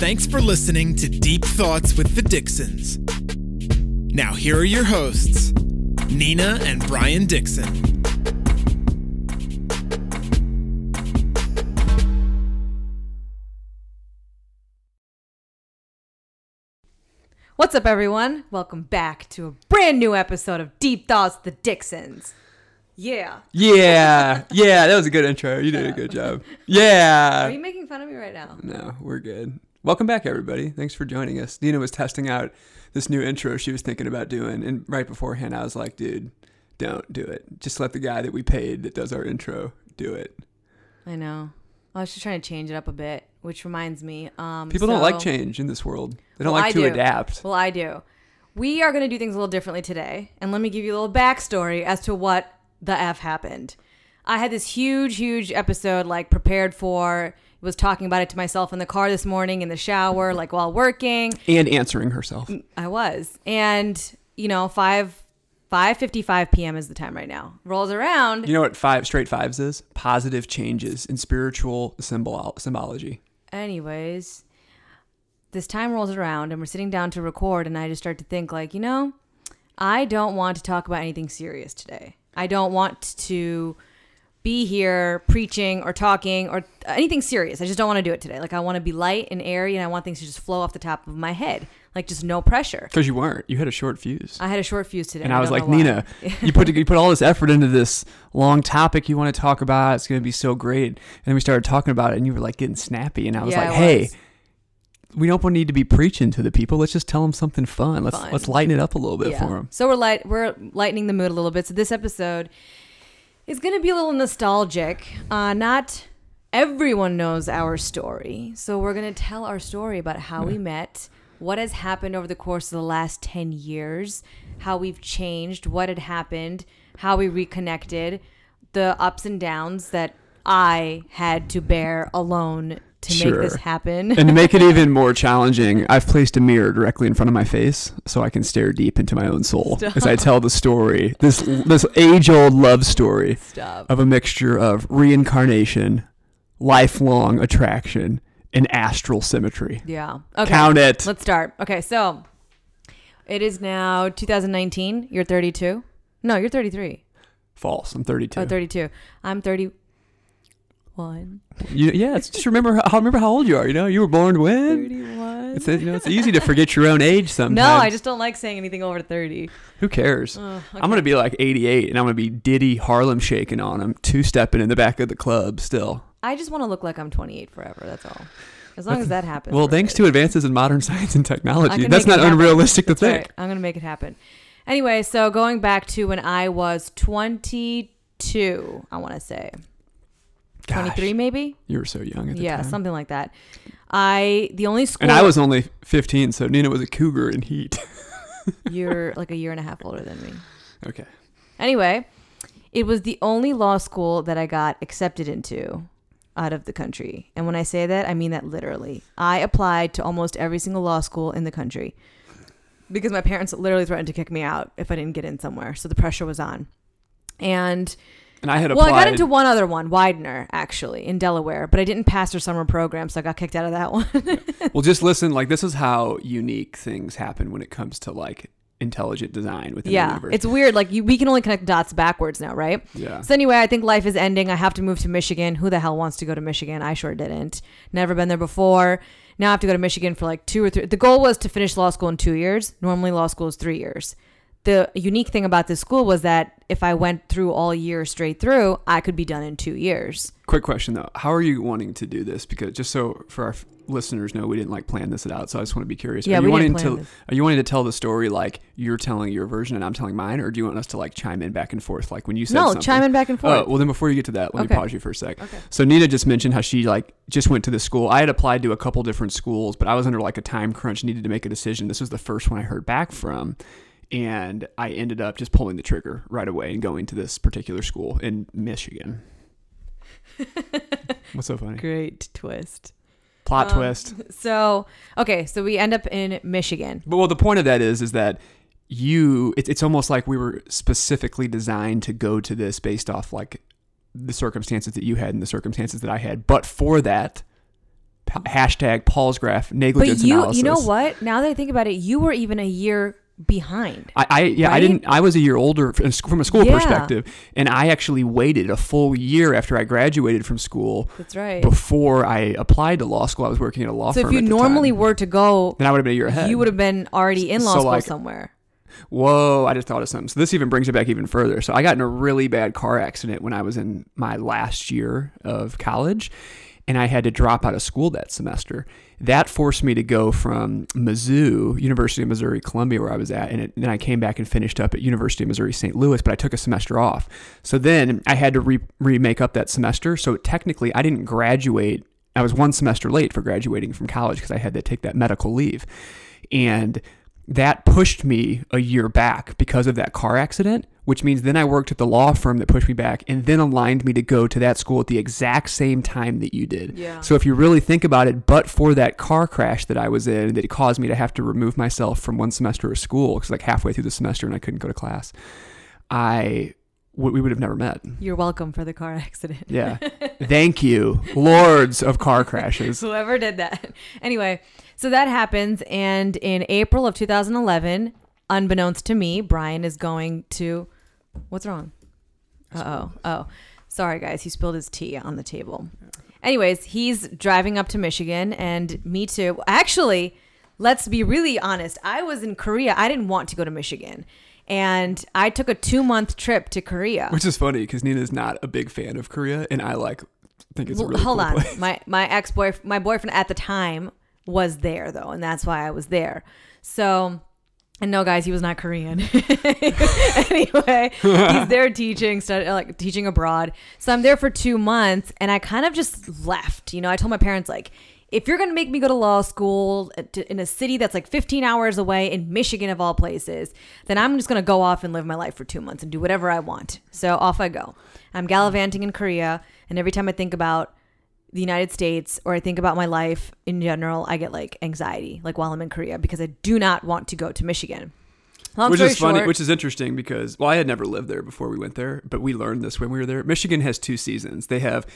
Thanks for listening to Deep Thoughts with the Dixons. Now, here are your hosts, Nina and Brian Dixon. What's up, everyone? Welcome back to a brand new episode of Deep Thoughts with the Dixons. Yeah. Yeah, yeah, that was a good intro. You did a good job. Yeah. Are you making fun of me right now? No, we're good. Welcome back, everybody. Thanks for joining us. Nina was testing out this new intro she was thinking about doing, and right beforehand, I was like, "Dude, don't do it. Just let the guy that we paid that does our intro do it." I know. I was just trying to change it up a bit, which reminds me. Um, People don't like change in this world. They don't Well, like I to do. adapt. Well, I do. We are going to do things a little differently today. And let me give you a little backstory as to what the F happened. I had this huge, huge episode like prepared for. Was talking about it to myself in the car this morning, in the shower, like while working. And answering herself. Mm, I was. And, you know, 5 5:55 p.m. is the time right now. Rolls around. You know what five straight fives is? Positive changes in spiritual symbol symbology. Anyways, this time rolls around and we're sitting down to record and I just start to think like, you know, I don't want to talk about anything serious today. I don't want to be here preaching or talking or anything serious. I just don't want to do it today. Like I want to be light and airy and I want things to just flow off the top of my head. Like just no pressure. Because you weren't. You had a short fuse. I had a short fuse today. and I was like. Nina, you put you put all this effort into this long topic you want to talk about. It's going to be so great. And then we started talking about it, and you were like getting snappy, and I was Yeah, like, I Hey, was. we don't need to be preaching to the people. Let's just tell them something fun. Let's Fun. let's lighten it up a little bit Yeah. for them. So we're light we're lightening the mood a little bit. So this episode is going to be a little nostalgic. Uh, not everyone knows our story, so we're going to tell our story about how we met, what has happened over the course of the last ten years, how we've changed, what had happened, how we reconnected, the ups and downs that I had to bear alone to make Sure. this happen. And to make it even more challenging, I've placed a mirror directly in front of my face so I can stare deep into my own soul as I tell the story. This this age old love story Stop. of a mixture of reincarnation, lifelong attraction, and astral symmetry. Yeah. Okay. Count it. Let's start. Okay, so it is now 2019. You're 32. No, you're 33. False. I'm 32. Oh, 32. I'm 31. You, yeah, it's just remember how remember how old you are. You know, you were born when. 31. It's you know it's easy to forget your own age sometimes. No, I just don't like saying anything over 30. who cares? Ugh, I'm gonna be like 88, and I'm gonna be Diddy Harlem shaking on him, two stepping in the back of the club. Still, I just want to look like I'm 28 forever. That's all. As long as that happens. well, thanks good. to advances in modern science and technology, that's not unrealistic to That's think. right. I'm going to make it happen. Anyway, so going back to when I was 22, I want to say. Gosh, 23 maybe? you were so young at the Yeah, time. something like that. I the only school and I was only 15, so Nina was a cougar in heat. you're like a year and a half older than me. okay. Anyway, it was the only law school that I got accepted into out of the country. And when I say that, I mean that literally. I applied to almost every single law school in the country because my parents literally threatened to kick me out if I didn't get in somewhere. So the pressure was on. And And I had well. I got into one other one, Widener, actually, in Delaware, but I didn't pass their summer program, so I got kicked out of that one. well, just listen. Like this is how unique things happen when it comes to like intelligent design within the yeah, universe. it's weird. Like you, we can only connect dots backwards now, right? yeah. So anyway, I think life is ending. I have to move to Michigan. Who the hell wants to go to Michigan? I sure didn't. Never been there before. Now I have to go to Michigan for like two or three. The goal was to finish law school in two years. Normally, law school is three years. The unique thing about this school was that if I went through all year straight through, I could be done in two years. Quick question though: How are you wanting to do this? Because just so for our f- listeners know, we didn't like plan this out, so I just want to be curious. Yeah, are you we didn't wanting plan to this. are you wanting to tell the story like you're telling your version and I'm telling mine, or do you want us to like chime in back and forth like when you said No, something? chime in back and Oh, forth. well then before you get to that, let Okay. me pause you for a sec. Okay. So Nina just mentioned how she like just went to the school. I had applied to a couple different schools, but I was under like a time crunch, needed to make a decision. This was the first one I heard back from. And I ended up just pulling the trigger right away and going to this particular school in Michigan. What's so funny? Great twist. Plot Um, twist. So okay, so we end up in Michigan. But well, the point of that is, is that you, it's it's almost like we were specifically designed to go to this based off like the circumstances that you had and the circumstances that I had. But for that, hashtag Palsgraf negligence But you, analysis. you know what? Now that I think about it, you were even a year behind. I, I yeah, I didn't. I was a year older from a from a school Yeah. perspective, and I actually waited a full year after I graduated from school That's right. before I applied to law school. I was working at a law So firm. if you normally time. were to go, then I would have been a year ahead. you would have been already in law So, school like, somewhere. Whoa, I just thought of something. So this even brings it back even further. So I got in a really bad car accident when I was in my last year of college and I had to drop out of school that semester. That forced me to go from Mizzou, University of Missouri Columbia where I was at and, it, and then I came back and finished up at University of Missouri St. Louis, but I took a semester off. So then I had to re- remake up that semester. So technically I didn't graduate. I was one semester late for graduating from college because I had to take that medical leave. And that pushed me a year back because of that car accident, which means then I worked at the law firm that pushed me back and then aligned me to go to that school at the exact same time that you did. Yeah. So if you really think about it, but for that car crash that I was in that caused me to have to remove myself from one semester of school because like halfway through the semester and I couldn't go to class, I we would have never met. You're welcome for the car accident. Yeah. Thank you, lords of car crashes. Whoever did that. Anyway, so that happens, and in April of 2011, unbeknownst to me, Brian is going to. What's wrong? Uh oh. Oh, sorry, guys. He spilled his tea on the table. Anyways, he's driving up to Michigan, and me too. Actually, let's be really honest. I was in Korea. I didn't want to go to Michigan. And I took a two month trip to Korea. Which is funny because Nina's not a big fan of Korea, and I like think it's a Well, really hold cool on. place. My my ex boyfriend, my boyfriend at the time was there though, and that's why I was there. So, and no, guys, he was not Korean. anyway, he's there teaching, like teaching abroad. So I'm there for two months, and I kind of just left. You know, I told my parents like. If you're gonna make me go to law school uh, in a city that's like 15 hours away in Michigan of all places, then I'm just gonna go off and live my life for two months and do whatever I want. So off I go. I'm gallivanting in Korea, and every time I think about the United States or I think about my life in general, I get like anxiety, like while I'm in Korea, because I do not want to go to Michigan. Long which is funny, short, which is interesting because well, I had never lived there before we went there, but we learned this when we were there. Michigan has two seasons. They have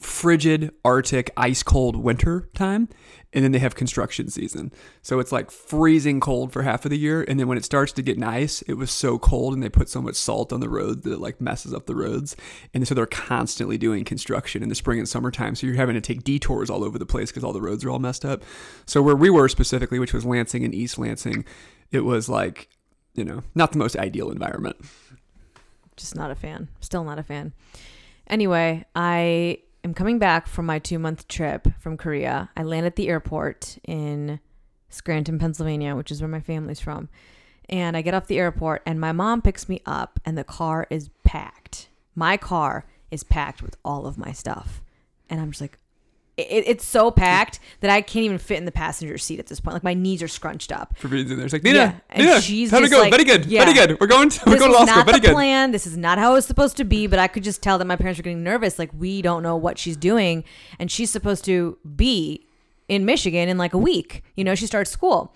frigid, arctic, ice cold winter time, and then they have construction season. So it's like freezing cold for half of the year, and then when it starts to get nice, it was so cold and they put so much salt on the road that it like messes up the roads. And so they're constantly doing construction in the spring and summertime. So you're having to take detours all over the place because all the roads are all messed up. So where we were specifically, which was Lansing and East Lansing, it was like you know, not the most ideal environment. just not a fan. Still not a fan. Anyway, I am coming back from my two month trip from Korea. I land at the airport in Scranton, Pennsylvania, which is where my family's from. And I get off the airport, and my mom picks me up, and the car is packed. My car is packed with all of my stuff. And I'm just like, it, it's so packed that I can't even fit in the passenger seat at this point. Like my knees are scrunched up. For reasons there, it's like Nina, Yeah, and Nina, she's how to go? like- very good, yeah. very good. We're going to we're this going to law school. not Very the good. plan. This is not how it was supposed to be. But I could just tell that my parents were getting nervous. Like we don't know what she's doing, and she's supposed to be in Michigan in like a week. You know, she starts school.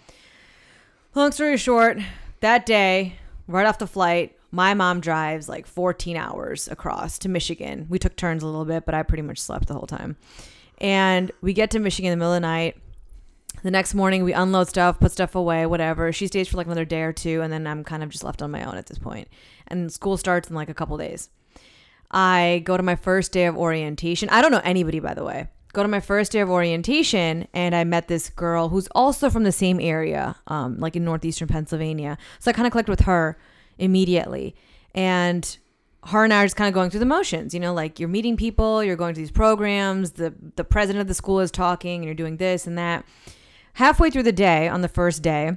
Long story short, that day, right off the flight, my mom drives like 14 hours across to Michigan. We took turns a little bit, but I pretty much slept the whole time. And we get to Michigan in the middle of the night. The next morning, we unload stuff, put stuff away, whatever. She stays for like another day or two, and then I'm kind of just left on my own at this point. And school starts in like a couple days. I go to my first day of orientation. I don't know anybody, by the way. Go to my first day of orientation, and I met this girl who's also from the same area, um, like in northeastern Pennsylvania. So I kind of clicked with her immediately. And her and I are just kind of going through the motions, you know, like you're meeting people, you're going to these programs, the the president of the school is talking, and you're doing this and that. Halfway through the day, on the first day,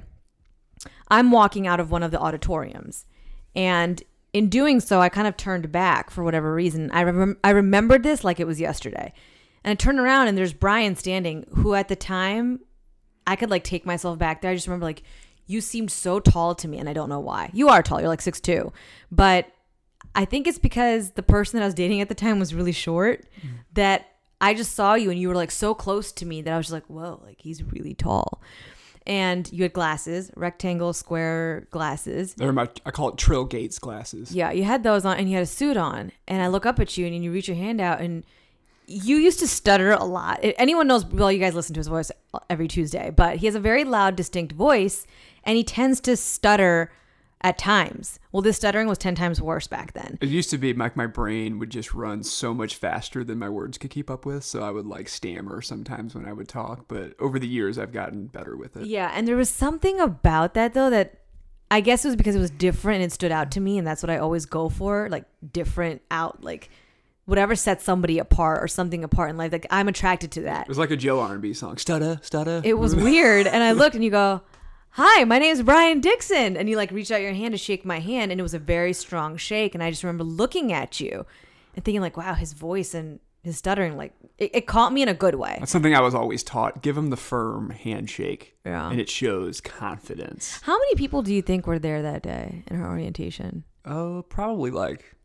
I'm walking out of one of the auditoriums, and in doing so, I kind of turned back for whatever reason. I remember I remembered this like it was yesterday, and I turned around and there's Brian standing, who at the time I could like take myself back there. I just remember like you seemed so tall to me, and I don't know why. You are tall. You're like six two, but I think it's because the person that I was dating at the time was really short mm. that I just saw you and you were like so close to me that I was just like, whoa, like he's really tall. And you had glasses, rectangle, square glasses. They're my I call it Trill Gates glasses. Yeah, you had those on and you had a suit on. And I look up at you and you reach your hand out and you used to stutter a lot. Anyone knows, well, you guys listen to his voice every Tuesday, but he has a very loud, distinct voice, and he tends to stutter at times. Well, this stuttering was 10 times worse back then. It used to be like my brain would just run so much faster than my words could keep up with, so I would like stammer sometimes when I would talk. But over the years, I've gotten better with it. Yeah, and there was something about that though that I guess it was because it was different and it stood out to me, and that's what I always go for, like different out, like whatever sets somebody apart or something apart in life. Like I'm attracted to that. It was like a Joe R&B song. Stutter, stutter. It was weird, and I looked and you go, "Hi, my name is Brian Dixon," and you like reached out your hand to shake my hand, and it was a very strong shake, and I just remember looking at you and thinking like, "Wow, his voice and his stuttering, like it, it caught me in a good way." That's something I was always taught. Give him the firm handshake, Yeah. and it shows confidence. How many people do you think were there that day in her orientation? Oh, probably like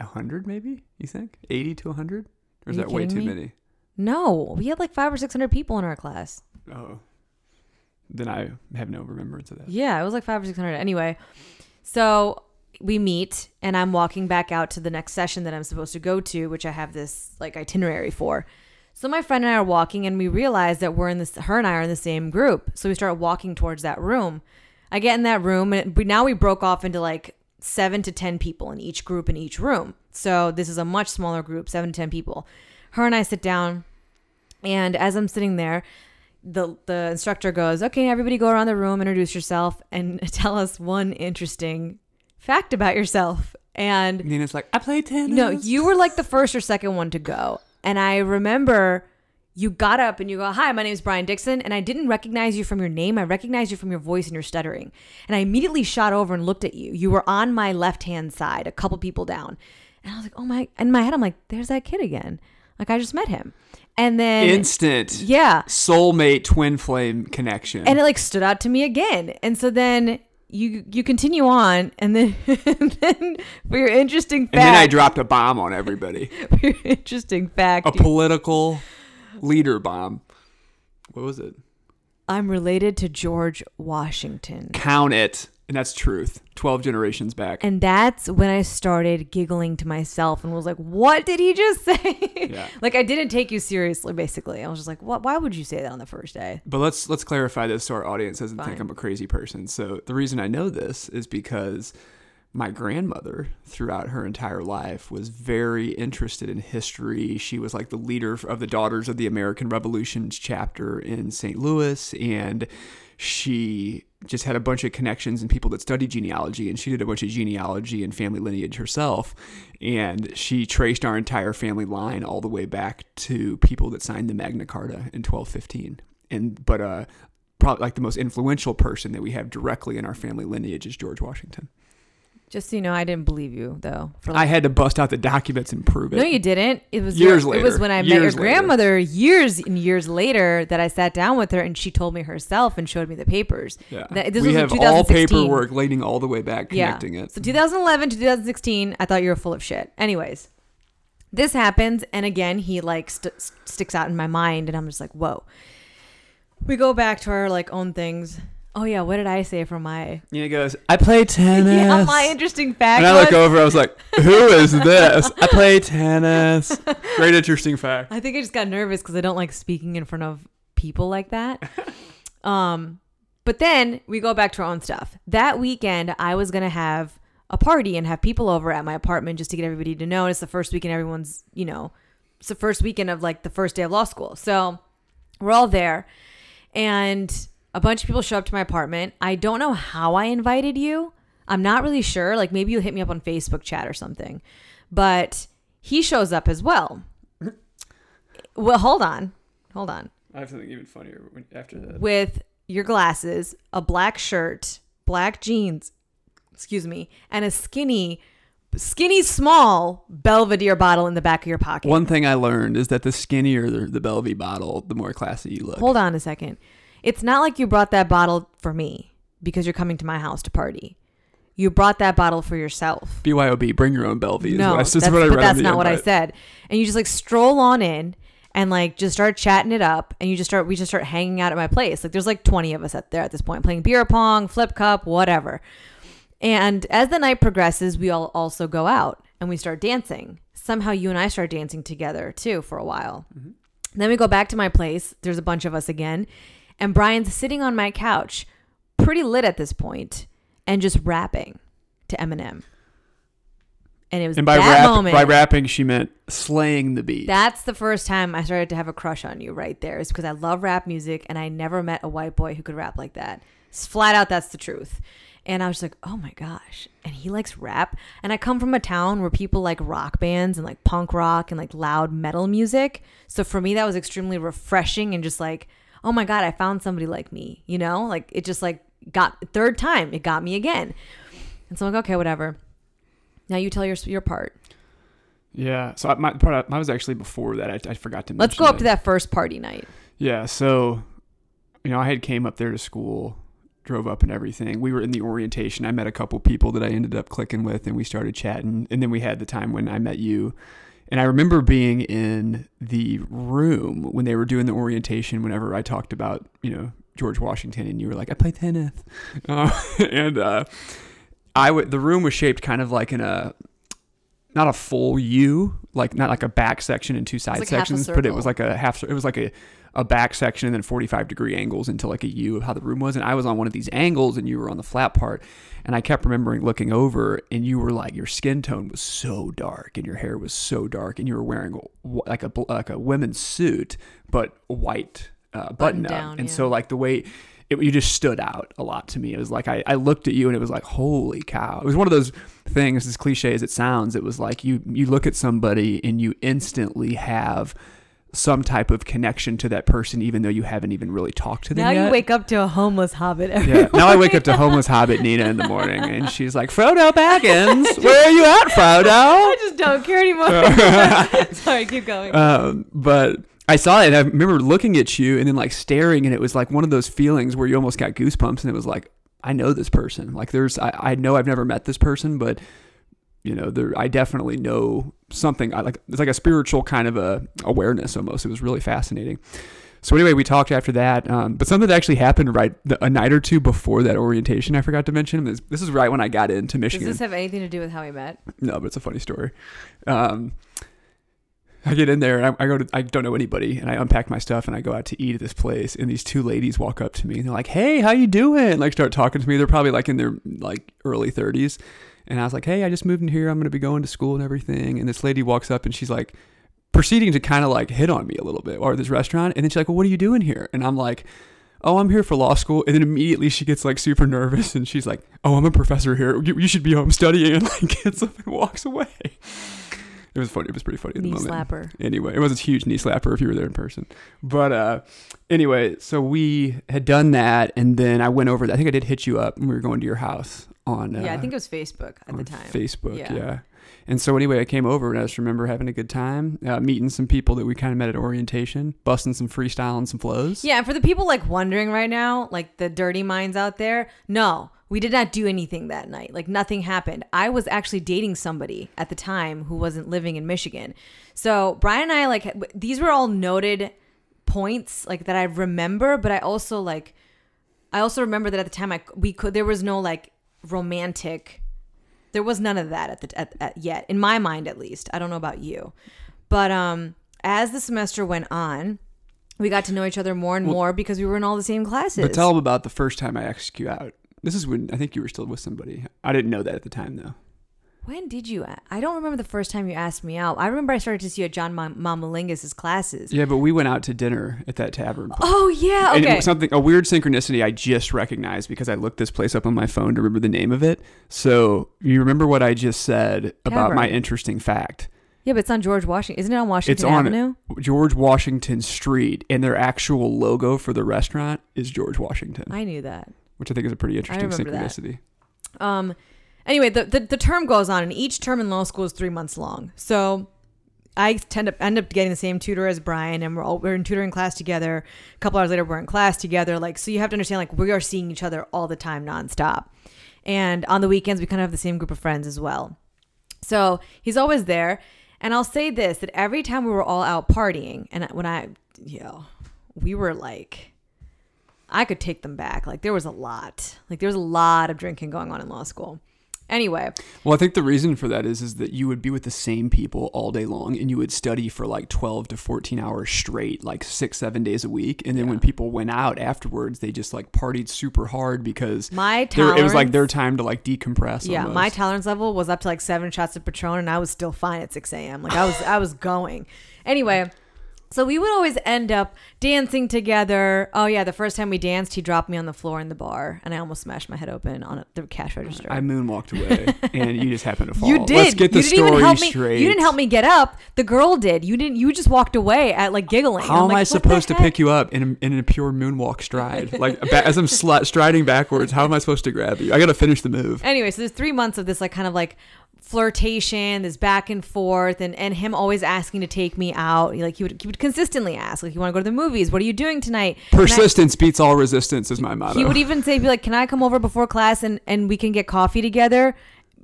a hundred, maybe. You think eighty to a hundred, or is that way too me? many? No, we had like five or six hundred people in our class. Oh, then I have no remembrance of that. Yeah, it was like five or six hundred. Anyway, so we meet, and I'm walking back out to the next session that I'm supposed to go to, which I have this like itinerary for. So my friend and I are walking, and we realize that we're in this. Her and I are in the same group. So we start walking towards that room. I get in that room, and we, now we broke off into like seven to ten people in each group in each room. So this is a much smaller group, seven to ten people. Her and I sit down, and as I'm sitting there, the the instructor goes, "Okay, everybody go around the room, introduce yourself, and tell us one interesting fact about yourself." And Nina's like, I play tennis. no, you were like the first or second one to go. And I remember you got up and you go, Hi, my name is Brian Dixon. And I didn't recognize you from your name. I recognized you from your voice and your stuttering. And I immediately shot over and looked at you. You were on my left hand side, a couple people down. And I was like, Oh my, in my head, I'm like, There's that kid again. Like, I just met him. And then, instant yeah. soulmate twin flame connection. And it like stood out to me again. And so then you you continue on and then, and then for your interesting fact And then I dropped a bomb on everybody. for your interesting fact A political leader bomb. What was it? I'm related to George Washington. Count it. And that's truth. 12 generations back. And that's when I started giggling to myself and was like, what did he just say? Yeah. like I didn't take you seriously, basically. I was just like, what why would you say that on the first day? But let's let's clarify this so our audience doesn't think I'm a crazy person. So the reason I know this is because my grandmother throughout her entire life was very interested in history. She was like the leader of the Daughters of the American Revolutions chapter in St. Louis and she just had a bunch of connections and people that studied genealogy and she did a bunch of genealogy and family lineage herself and she traced our entire family line all the way back to people that signed the Magna Carta in 1215 and but uh probably like the most influential person that we have directly in our family lineage is George Washington. Just so you know, I didn't believe you though. For I had to bust out the documents and prove it. no, you didn't. It was Years your, It was when I met your later. grandmother years and years later that I sat down with her and she told me herself and showed me the papers. yeah. That- this we was have all paperwork leading all the way back connecting it. So 2011 to 2016, I thought you were full of shit. Anyways, this happens, and again, he like st- sticks out in my mind, and I'm just like, whoa. We go back to our like own things. Oh yeah, what did I say for my Nina goes, I play tennis. yeah my interesting fact? and I look was- over, I was like, who is this? I play tennis. Great interesting fact. I think I just got nervous because I don't like speaking in front of people like that. um, but then we go back to our own stuff. That weekend, I was gonna have a party and have people over at my apartment just to get everybody to know. It's the first weekend everyone's, you know, it's the first weekend of like the first day of law school. So we're all there, and a bunch of people show up to my apartment. I don't know how I invited you. I'm not really sure. Like maybe you hit me up on Facebook chat or something. But he shows up as well. Well, hold on. Hold on. I have something even funnier after that. With your glasses, a black shirt, black jeans, excuse me, and a skinny, skinny small Belvedere bottle in the back of your pocket. One thing I learned is that the skinnier the, the Belvedere bottle, the more classy you look. Hold on a second. It's not like you brought that bottle for me because you're coming to my house to party. You brought that bottle for yourself. BYOB, bring your own Belvedere. is No, that's that's, what I but that's not what I said. And you just like stroll on in and like just start chatting it up, and you just start we just start hanging out at my place. Like there's like 20 of us at there at this point, playing beer pong, flip cup, whatever. And as the night progresses, we all also go out and we start dancing. somehow you and I start dancing together too for a while. Mm-hmm. Then we go back to my place. There's a bunch of us again, and Brian's sitting on my couch, pretty lit at this point, and just rapping to Eminem. And it was And by that rap, moment. by rapping, she meant slaying the beat. That's the first time I started to have a crush on you right there. Is because I love rap music and I never met a white boy who could rap like that. It's flat out, that's the truth. And I was like, oh my gosh. And he likes rap. And I come from a town where people like rock bands and like punk rock and like loud metal music. So for me, that was extremely refreshing and just like, oh my God, I found somebody like me, you know? Like it just like got third time, it got me again. And so I'm like, okay, whatever. Now you tell your your part. yeah. So I- my part, I was actually before that. I, I forgot to mention. Let's go up it. to that first party night. Yeah, so you know, I had came up there to school, drove up and everything. We were in the orientation. I met a couple people that I ended up clicking with and we started chatting. And then we had the time when I met you. And I remember being in the room when they were doing the orientation whenever I talked about, you know, George Washington and you were like, I play tennis. Uh, and uh I would the room was shaped kind of like in a not a full U, like not like a back section and two side like sections, but it was like a half. It was like a a back section and then 45 degree angles into like a U of how the room was. And I was on one of these angles and you were on the flat part. And I kept remembering looking over and you were like, your skin tone was so dark and your hair was so dark and you were wearing like a, like a women's suit, but white uh, button up. down, and yeah. so like the way it, you just stood out a lot to me. It was like, I, I looked at you and it was like, holy cow. It was one of those things, as cliche as it sounds, it was like you, you look at somebody and you instantly have some type of connection to that person, even though you haven't even really talked to them Now yet. you wake up to a homeless hobbit. Every yeah. Now I wake up to homeless hobbit Nina in the morning, and she's like, "Frodo Baggins, where are you at, Frodo?" I just don't care anymore. Sorry, keep going. Um, but I saw it. And I remember looking at you and then like staring, and it was like one of those feelings where you almost got goosebumps, and it was like, I know this person. Like, there's, I, I know I've never met this person, but you know, there, I definitely know something. I like, it's like a spiritual kind of a awareness almost. It was really fascinating. So anyway, we talked after that, um, but something that actually happened right the, a night or two before that orientation. I forgot to mention this. This is right when I got into Does Michigan. this have anything to do with how we met? No, but it's a funny story. Um, I get in there and I, I go to I don't know anybody and I unpack my stuff and I go out to eat at this place and these two ladies walk up to me and they're like, "Hey, how you doing?" Like start talking to me. They're probably like in their like early 30s. And I was like, "Hey, I just moved in here. I'm going to be going to school and everything." And this lady walks up and she's like proceeding to kind of like hit on me a little bit or this restaurant and then she's like, "Well, what are you doing here?" And I'm like, oh, I'm here for law school. And then immediately she gets like super nervous and she's like, oh, I'm a professor here. You, you should be home studying. And like gets up and walks away. It was funny. It was pretty funny. at the Knee moment. slapper. Anyway, it was a huge knee slapper if you were there in person. But uh, anyway, so we had done that. And then I went over, I think I did hit you up when we were going to your house on uh, yeah, I think it was Facebook at the time. Facebook, yeah. Yeah. And so anyway, I came over and I just remember having a good time, uh, meeting some people that we kind of met at orientation, busting some freestyle and some flows. Yeah, and for the people like wondering right now, like the dirty minds out there, no, we did not do anything that night. Like nothing happened. I was actually dating somebody at the time who wasn't living in Michigan. So Brian and I like these were all noted points like that I remember, but I also like I also remember that at the time I we could there was no like romantic there was none of that at the at, at yet in my mind at least. I don't know about you. But um as the semester went on, we got to know each other more and more because we were in all the same classes. But tell them about the first time I asked you out. This is when I think you were still with somebody. I didn't know that at the time though. When did you? I don't remember the first time you asked me out. I remember I started to see you at John Mom- Mamalingus' classes. Yeah, but we went out to dinner at that tavern. Oh yeah, And it okay. was something a weird synchronicity I just recognized because I looked this place up on my phone to remember the name of it. So you remember what I just said about my interesting fact? yeah, but it's on George Washington. Isn't it on Washington It's on Avenue? George Washington Street, and their actual logo for the restaurant is George Washington, I knew that. which I think is a pretty interesting remember that. synchronicity. Um, anyway, the, the the term goes on, and each term in law school is three months long. So I tend to end up getting the same tutor as Brian, and we're all we're in tutoring class together. A couple hours later, we're in class together. Like, so you have to understand, like, we are seeing each other all the time, nonstop. And on the weekends, we kind of have the same group of friends as well. So he's always there. And I'll say this: that every time we were all out partying, and when I, you know, we were like. I could take them back. Like there was a lot. Like there was a lot of drinking going on in law school. Anyway, Well, I think the reason for that is is that you would be with the same people all day long, and you would study for like twelve to fourteen hours straight, like six, seven days a week. And then when people went out afterwards, they just like partied super hard because My were- it was like their time to like decompress. yeah, my tolerance level was up to like seven shots of Patron, and I was still fine at 6 a.m. Like I was, I was going. Anyway, so we would always end up dancing together. Oh yeah, the first time we danced, he dropped me on the floor in the bar, and I almost smashed my head open on the cash register. I moonwalked away, and you just happened to fall. You did. Let's get the you didn't story even help me. straight. You didn't help me get up. The girl did. You didn't. You just walked away at like giggling. How I'm am like, I supposed to pick you up in a, in a pure moonwalk stride? Like as I'm striding backwards, how am I supposed to grab you? I got to finish the move. Anyway, so there's three months of this like kind of like flirtation, this back and forth, and and him always asking to take me out. Like he would he would consistently ask, like, "You want to go to the movies? What are you doing tonight?" And I- Persistence beats all resistance is my motto. he would even say, "Be like, can I come over before class and and we can get coffee together?"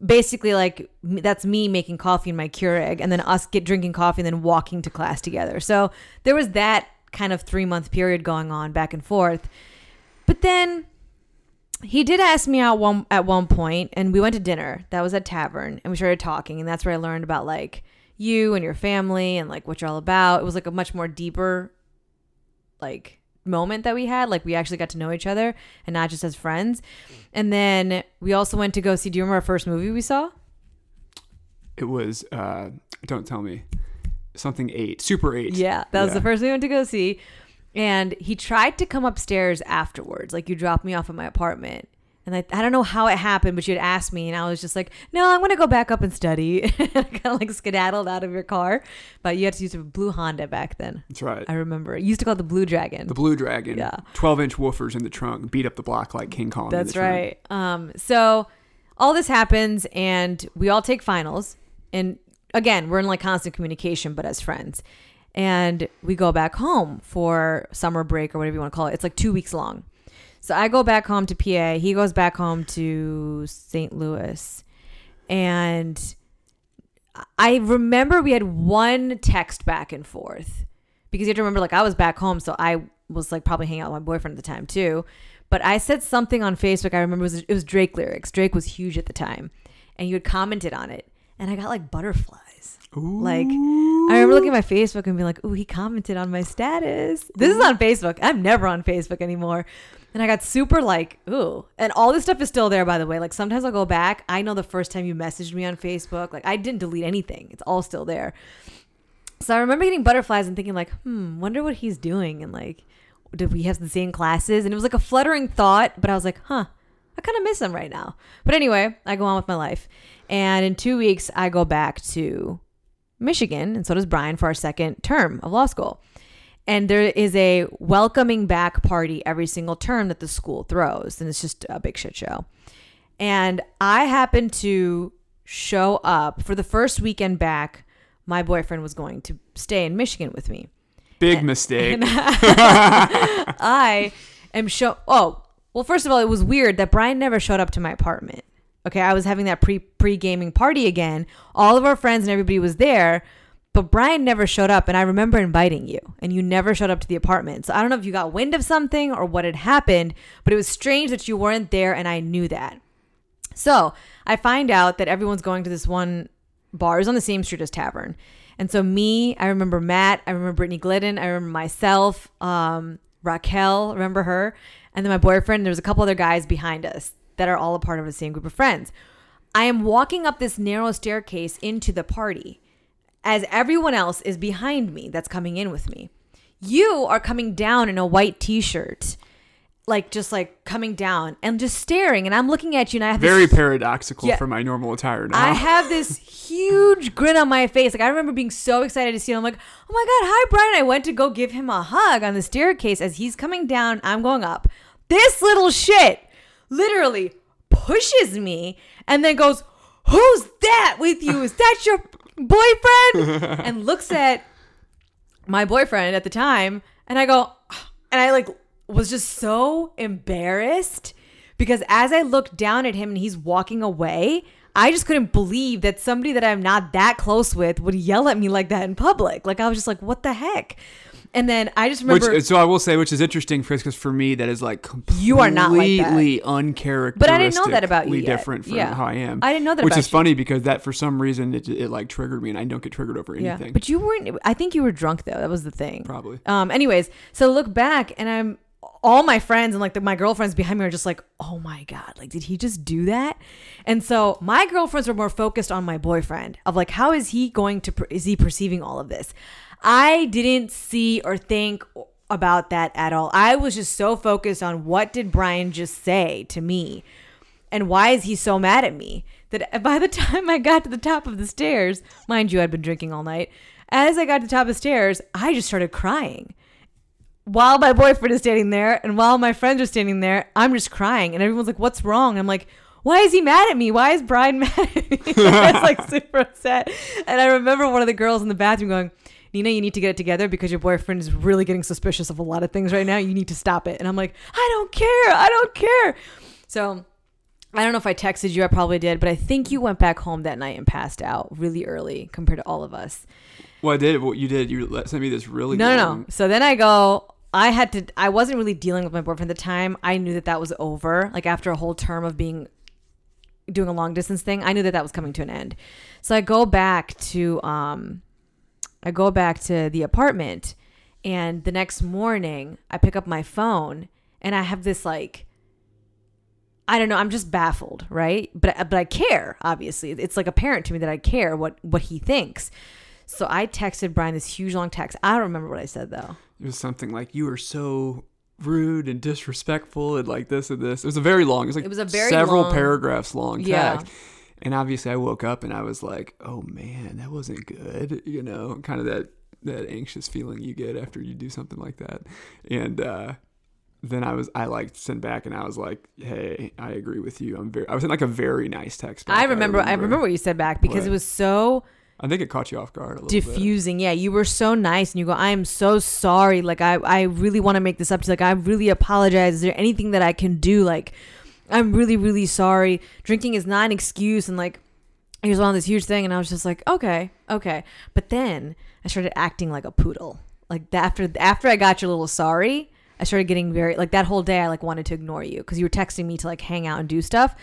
Basically, like that's me making coffee in my Keurig, and then us get drinking coffee and then walking to class together. So there was that kind of three month period going on back and forth. But then he did ask me out one at one point, and we went to dinner. That was at tavern, and we started talking, and that's where I learned about like you and your family and like what you're all about. It was like a much more deeper like moment that we had. Like we actually got to know each other and not just as friends. And then we also went to go see. Do you remember our first movie we saw? it was uh, don't tell me something eight, super eight. Yeah, that was Yeah. the first we went to go see. And he tried to come upstairs afterwards. Like you dropped me off at my apartment. And I, I don't know how it happened, but you had asked me, and I was just like, no, I'm going to go back up and study. kind of like skedaddled out of your car. But you had to use a blue Honda back then. That's right. I remember. You used to call it the Blue Dragon. The Blue Dragon. Yeah. 12 inch woofers in the trunk, beat up the block like King Kong. in That's right. Um, so all this happens, and we all take finals. And again, we're in like constant communication, but as friends. And we go back home for summer break or whatever you want to call it. It's like two weeks long. So I go back home to PA. He goes back home to St. Louis. And I remember we had one text back and forth because you have to remember, like, I was back home. So I was like probably hanging out with my boyfriend at the time too. But I said something on Facebook. I remember it was, it was Drake lyrics. Drake was huge at the time. And you had commented on it. And I got like butterflies. Like, I remember looking at my Facebook and being like, ooh, he commented on my status. This is on Facebook. I'm never on Facebook anymore. And I got super like, ooh. And all this stuff is still there, by the way. Like, sometimes I'll go back. I know the first time you messaged me on Facebook. Like, I didn't delete anything, it's all still there. So I remember getting butterflies and thinking, like, hmm, wonder what he's doing. And like, did we have the same classes? And it was like a fluttering thought, but I was like, huh, I kind of miss him right now. But anyway, I go on with my life. And in two weeks, I go back to Michigan, and so does Brian for our second term of law school. And there is a welcoming back party every single term that the school throws, and it's just a big shit show. And I happened to show up for the first weekend back. My boyfriend was going to stay in Michigan with me. Big mistake. I am show. Oh, well, first of all, it was weird that Brian never showed up to my apartment. Okay, I was having that pre pre gaming party again. All of our friends and everybody was there, but Brian never showed up. And I remember inviting you, and you never showed up to the apartment. So I don't know if you got wind of something or what had happened, but it was strange that you weren't there, and I knew that. So I find out that everyone's going to this one bar. It's on the same street as Tavern. And so me, I remember Matt, I remember Brittany Glidden, I remember myself, um, Raquel, remember her? And then my boyfriend, there's a couple other guys behind us that are all a part of the same group of friends. I am walking up this narrow staircase into the party as everyone else is behind me that's coming in with me. You are coming down in a white t-shirt, like just like coming down and just staring. And I'm looking at you and I have this Very paradoxical Yeah. for my normal attire now. I have this huge grin on my face. Like I remember being so excited to see him. I'm like, oh my god, hi Brian. I went to go give him a hug on the staircase as he's coming down. I'm going up. This little shit literally pushes me and then goes, "Who's that with you? Is that your boyfriend?" and looks at my boyfriend at the time and I go and I like was just so embarrassed because as I looked down at him and he's walking away, I just couldn't believe that somebody that I'm not that close with would yell at me like that in public. Like I was just like, what the heck? And then I just Which, remember, so I will say, which is interesting, because for me that is like completely You are not like that. uncharacteristically But I didn't know that about you yet. different from Yeah. how I am. I didn't know that which is you. funny because that for some reason it, it like triggered me, and I don't get triggered over yeah, anything. but you weren't. I think you were drunk though. That was the thing. Probably. Um. Anyways, so look back, and I'm all my friends and like the, my girlfriends behind me are just like, oh my god, like did he just do that? And so my girlfriends were more focused on my boyfriend of like, how is he going to? Per- is he perceiving all of this? I didn't see or think about that at all. I was just so focused on what did Brian just say to me and why is he so mad at me that by the time I got to the top of the stairs, mind you, I'd been drinking all night. As I got to the top of the stairs, I just started crying. While my boyfriend is standing there and while my friends are standing there, I'm just crying. And everyone's like, What's wrong? I'm like, Why is he mad at me? Why is Brian mad at me? I was like super upset. And I remember one of the girls in the bathroom going, Nina, you need to get it together because your boyfriend is really getting suspicious of a lot of things right now. You need to stop it. And I'm like, I don't care. I don't care. So I don't know if I texted you. I probably did, but I think you went back home that night and passed out really early compared to all of us. Well, I did what you did. You sent me this really No, no, no. So then I go. I had to. I wasn't really dealing with my boyfriend at the time. I knew that that was over. Like after a whole term of being doing a long distance thing, I knew that that was coming to an end. So I go back to um, I go back to the apartment, and the next morning I pick up my phone and I have this like. I don't know. I'm just baffled, right? But but I care. Obviously, it's like apparent to me that I care what what he thinks. So I texted Brian this huge long text. I don't remember what I said though. It was something like you were so rude and disrespectful and like this and this. It was a very long. It was like It was a very several long- paragraphs long Yeah. And obviously, I woke up and I was like, "Oh man, that wasn't good." You know, kind of that that anxious feeling you get after you do something like that. And uh, then I was, I like sent back and I was like, "Hey, I agree with you. I'm very." I was in like a very nice text. Back, I remember, I remember what you said back because What? it was so I think it caught you off guard a little bit. diffusing. Yeah, you were so nice, and you go, "I am so sorry. Like, I, I really want to make this up to. Like, I really apologize. Is there anything that I can do? Like, I'm really, really sorry. Drinking is not an excuse." And like, he was on this huge thing, and I was just like, "Okay, okay." But then I started acting like a poodle. Like after after I got your little sorry, I started getting very like that whole day. I like wanted to ignore you because you were texting me to like hang out and do stuff,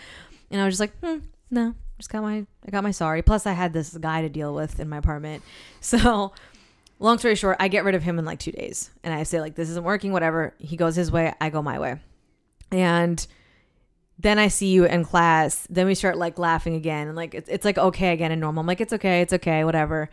and I was just like, hmm, no, just got my I got my sorry. Plus, I had this guy to deal with in my apartment, so. Long story short, I get rid of him in like two days, and I say like, "This isn't working." Whatever. He goes his way, I go my way, and then I see you in class. Then we start like laughing again, and like it's, it's like okay again and normal. I'm like, it's okay, it's okay, whatever.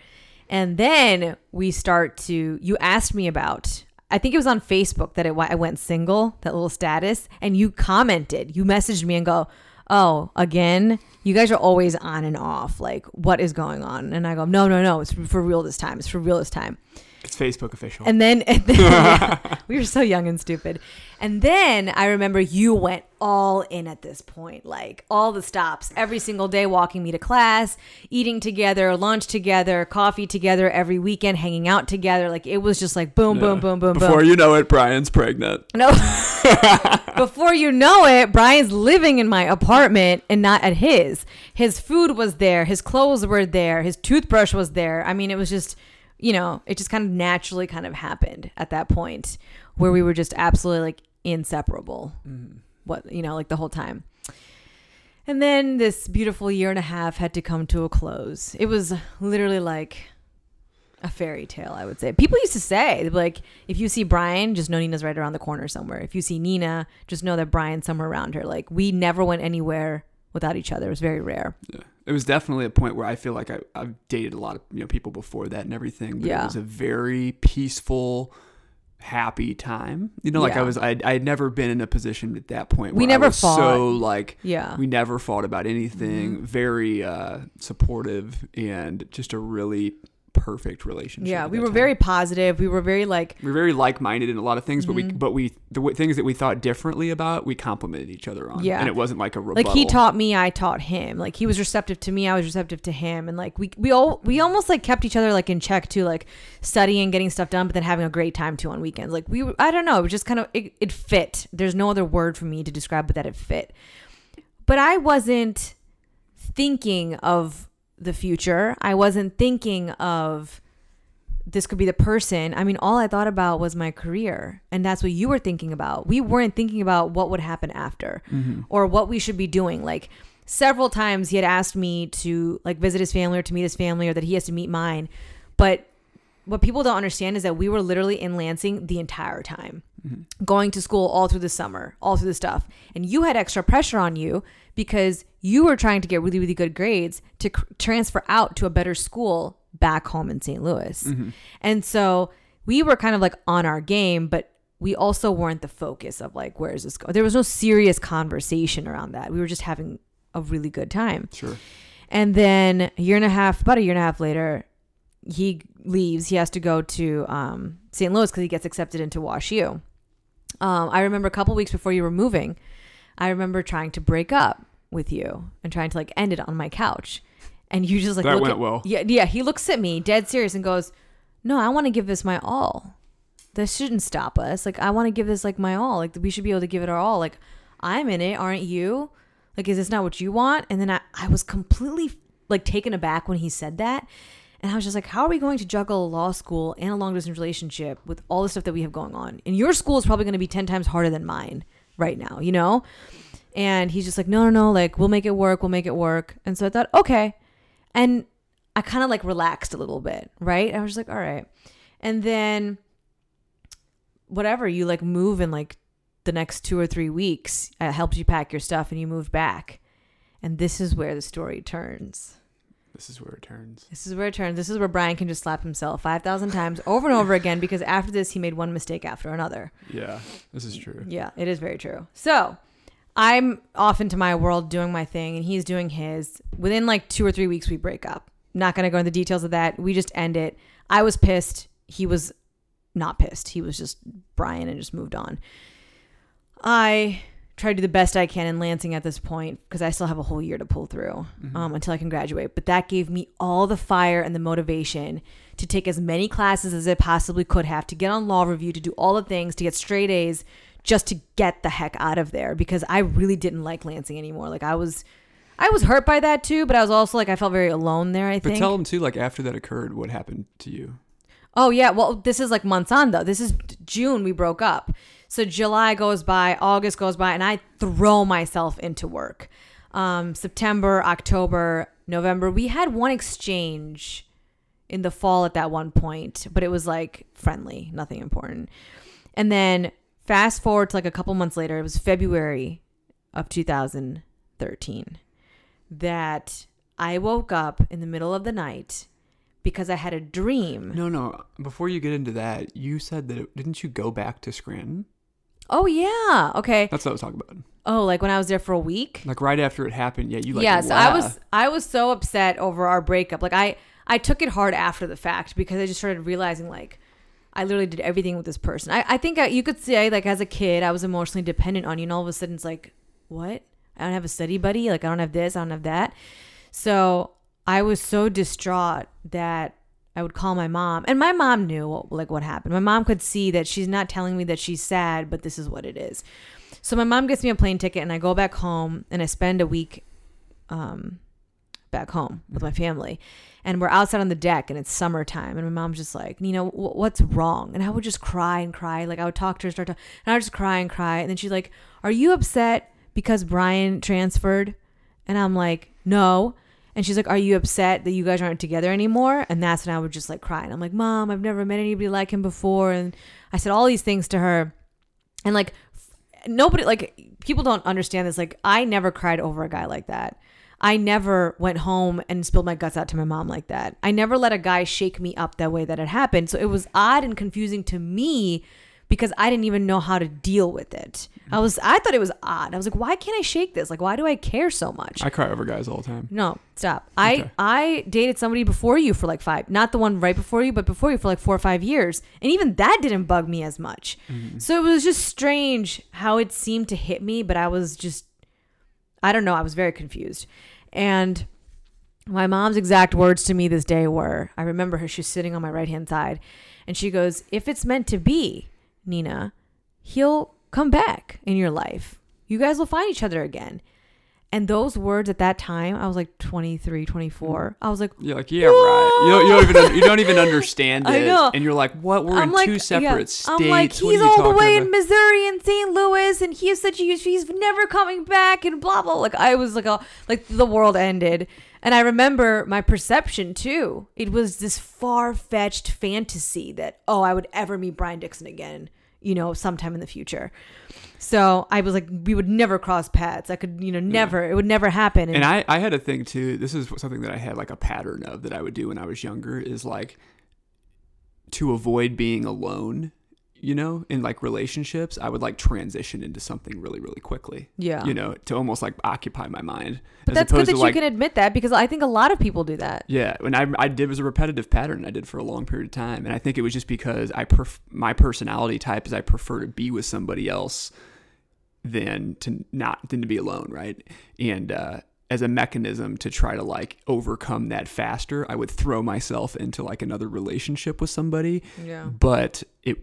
And then we start to. You asked me about. I think it was on Facebook that it, I went single, that little status, and you commented. You messaged me and go, "Oh, again, you guys are always on and off. Like, what is going on?" And I go, "No, no, no, it's for real this time. It's for real this time." It's Facebook official. And then, and then yeah, we were so young and stupid. And then I remember you went all in at this point, like all the stops every single day, walking me to class, eating together, lunch together, coffee together every weekend, hanging out together. Like it was just like boom, boom, boom, boom, Before boom. you know it, Brian's pregnant. No. Before you know it, Brian's living in my apartment and not at his. His food was there, his clothes were there, his toothbrush was there. I mean, it was just, you know, it just kind of naturally kind of happened at that point where we were just absolutely like inseparable. Mm-hmm. What, you know, like the whole time. And then this beautiful year and a half had to come to a close. It was literally like a fairy tale, I would say. People used to say, like, if you see Brian, just know Nina's right around the corner somewhere. If you see Nina, just know that Brian's somewhere around her. Like, we never went anywhere without each other. It was very rare. Yeah. It was definitely a point where I feel like I, I've dated a lot of you know people before that and everything. But Yeah. it was a very peaceful, happy time. You know, like Yeah. I was I I had never been in a position at that point We never I was fought. so like Yeah. we never fought about anything. Mm-hmm. Very uh supportive and just a really perfect relationship. yeah, we were time. very positive. We were very like, we were very like-minded in a lot of things, but Mm-hmm. we but we the w- things that we thought differently about, we complimented each other on. Yeah. and it wasn't like a rebuttal. like he taught me, I taught him. Like he was receptive to me, I was receptive to him, and like we we all we almost like kept each other like in check too, like studying, getting stuff done, but then having a great time too on weekends. Like we, were- I don't know, it was just kind of it, it fit. There's no other word for me to describe, but that it fit. But I wasn't thinking of the future. I wasn't thinking of this could be the person. I mean, all I thought about was my career. And that's what you were thinking about. We weren't thinking about what would happen after mm-hmm. or what we should be doing. Like several times he had asked me to like visit his family or to meet his family or that he has to meet mine. But what people don't understand is that we were literally in Lansing the entire time, going to school all through the summer, all through the stuff. And you had extra pressure on you because you were trying to get really, really good grades to c- transfer out to a better school back home in St. Louis. And so we were kind of like on our game, but we also weren't the focus of like, where is this going? There was no serious conversation around that. We were just having a really good time. Sure. And then a year and a half, about a year and a half later, he leaves. He has to go to um, St. Louis because he gets accepted into Wash U. Um, I remember a couple weeks before you were moving, I remember trying to break up with you and trying to like end it on my couch. And you just like That look went at- well. Yeah, yeah. He looks at me dead serious and goes, "No, I want to give this my all. This shouldn't stop us. Like I want to give this like my all. Like we should be able to give it our all. Like I'm in it, aren't you? Like is this not what you want?" And then I I was completely like taken aback when he said that. And I was just like, how are we going to juggle law school and a long distance relationship with all the stuff that we have going on? And your school is probably going to be 10 times harder than mine right now, you know? And he's just like, no, no, no, like, we'll make it work. We'll make it work. And so I thought, okay. And I kind of like relaxed a little bit, right? I was like, all right. And then whatever, you like move in like the next two or three weeks. I helped you pack your stuff and you moved back. And this is where the story turns. This is where it turns. This is where it turns. This is where Brian can just slap himself 5,000 times over and over again because after this, he made one mistake after another. Yeah, this is true. Yeah, it is very true. So I'm off into my world doing my thing and he's doing his. Within like two or three weeks, we break up. Not going to go into the details of that. We just end it. I was pissed. He was not pissed. He was just Brian and just moved on. I try to do the best I can in Lansing at this point because I still have a whole year to pull through um, until I can graduate. But that gave me all the fire and the motivation to take as many classes as I possibly could have, to get on law review, to do all the things, to get straight A's, just to get the heck out of there because I really didn't like Lansing anymore. Like I was, I was hurt by that too, but I was also like I felt very alone there. I But think. But tell them too, like after that occurred, what happened to you? Oh yeah, well this is like months on though. This is June we broke up. So July goes by, August goes by, and I throw myself into work. Um, September, October, November. We had one exchange in the fall at that one point, but it was like friendly, nothing important. And then fast forward to like a couple months later, it was February of 2013 that I woke up in the middle of the night because I had a dream. No, no. Before you get into that, you said that it, didn't you go back to Scranton? Oh yeah. Okay. That's what I was talking about. Oh, like when I was there for a week. Like right after it happened, yeah, you like yes, I was. I was so upset over our breakup. Like I, I took it hard after the fact because I just started realizing like. I literally did everything with this person. I, I think I, you could say like as a kid I was emotionally dependent on you, and all of a sudden it's like, what? I don't have a study buddy. Like I don't have this. I don't have that. So I was so distraught that I would call my mom, and my mom knew like what happened. My mom could see that she's not telling me that she's sad, but this is what it is. So my mom gets me a plane ticket, and I go back home, and I spend a week, um, back home with my family, and we're outside on the deck, and it's summertime, and my mom's just like, you know, what's wrong? And I would just cry and cry, like I would talk to her, start to, and I would just cry and cry, and then she's like, Are you upset because Brian transferred? And I'm like, No. And she's like, Are you upset that you guys aren't together anymore? And that's when I would just like cry. And I'm like, Mom, I've never met anybody like him before. And I said all these things to her. And like, nobody, like, people don't understand this. Like, I never cried over a guy like that. I never went home and spilled my guts out to my mom like that. I never let a guy shake me up that way that it happened. So it was odd and confusing to me because I didn't even know how to deal with it. I was I thought it was odd. I was like, why can't I shake this? Like why do I care so much? I cry over guys all the time. No, stop. I Okay. I dated somebody before you for like five, not the one right before you, but before you for like four or five years, and even that didn't bug me as much. Mm-hmm. So it was just strange how it seemed to hit me, but I was just, I don't know, I was very confused, and my mom's exact words to me this day were, I remember her. She's sitting on my right hand side, and she goes, "If it's meant to be, Nina, he'll come back in your life. You guys will find each other again." And those words at that time, I was like 23, 24. I was like, You're like, yeah, right. You don't, you don't even you don't even understand it, I know. and you're like, what? We're in I'm like, two separate yeah. states. I'm like, he's all the way about? in Missouri and St. Louis, and he is such a huge. He's never coming back, and blah blah. Like I was like, a, like the world ended, and I remember my perception too. It was this far fetched fantasy that oh, I would ever meet Brian Dixon again, you know, sometime in the future. So I was like, we would never cross paths. I could, you know, never. It would never happen. And I, I had a thing too. This is something that I had like a pattern of that I would do when I was younger is like to avoid being alone, you know, in like relationships, I would like transition into something really, really quickly. Yeah. You know, to almost like occupy my mind. but that's good that you can admit that because I think a lot of people do that. Yeah, and I, I did it was a repetitive pattern I did for a long period of time, and I think it was just because I pref- my personality type is I prefer to be with somebody else than to not than to be alone, right? And uh, as a mechanism to try to like overcome that faster, I would throw myself into like another relationship with somebody. Yeah. But it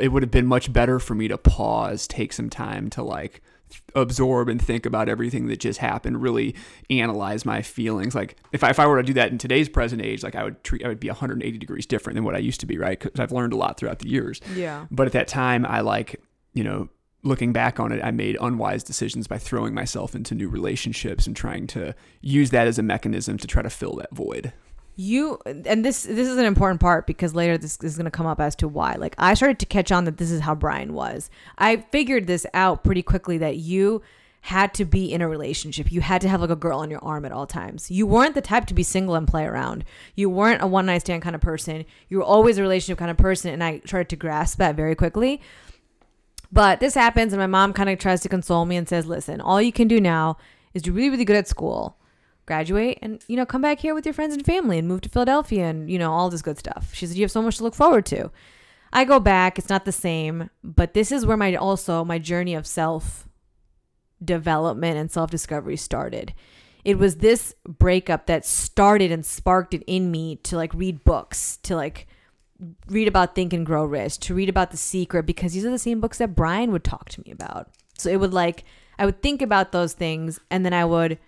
it would have been much better for me to pause, take some time to like absorb and think about everything that just happened really analyze my feelings like if I, if I were to do that in today's present age like i would treat i would be 180 degrees different than what i used to be right because i've learned a lot throughout the years Yeah. but at that time i like you know looking back on it i made unwise decisions by throwing myself into new relationships and trying to use that as a mechanism to try to fill that void. You and this this is an important part because later this is going to come up as to why. Like i started to catch on that this is how brian was. I figured this out pretty quickly that you had to be in a relationship. You had to have like a girl on your arm at all times. You weren't the type to be single and play around. You weren't a one night stand kind of person. You were always a relationship kind of person and i started to grasp that very quickly but this happens and my mom kind of tries to console me and says listen all you can do now is do really really good at school graduate and you know come back here with your friends and family and move to Philadelphia and you know all this good stuff. She said you have so much to look forward to. I go back, it's not the same, but this is where my also my journey of self development and self discovery started. It was this breakup that started and sparked it in me to like read books, to like read about Think and Grow Rich, to read about The Secret because these are the same books that Brian would talk to me about. So it would like I would think about those things and then I would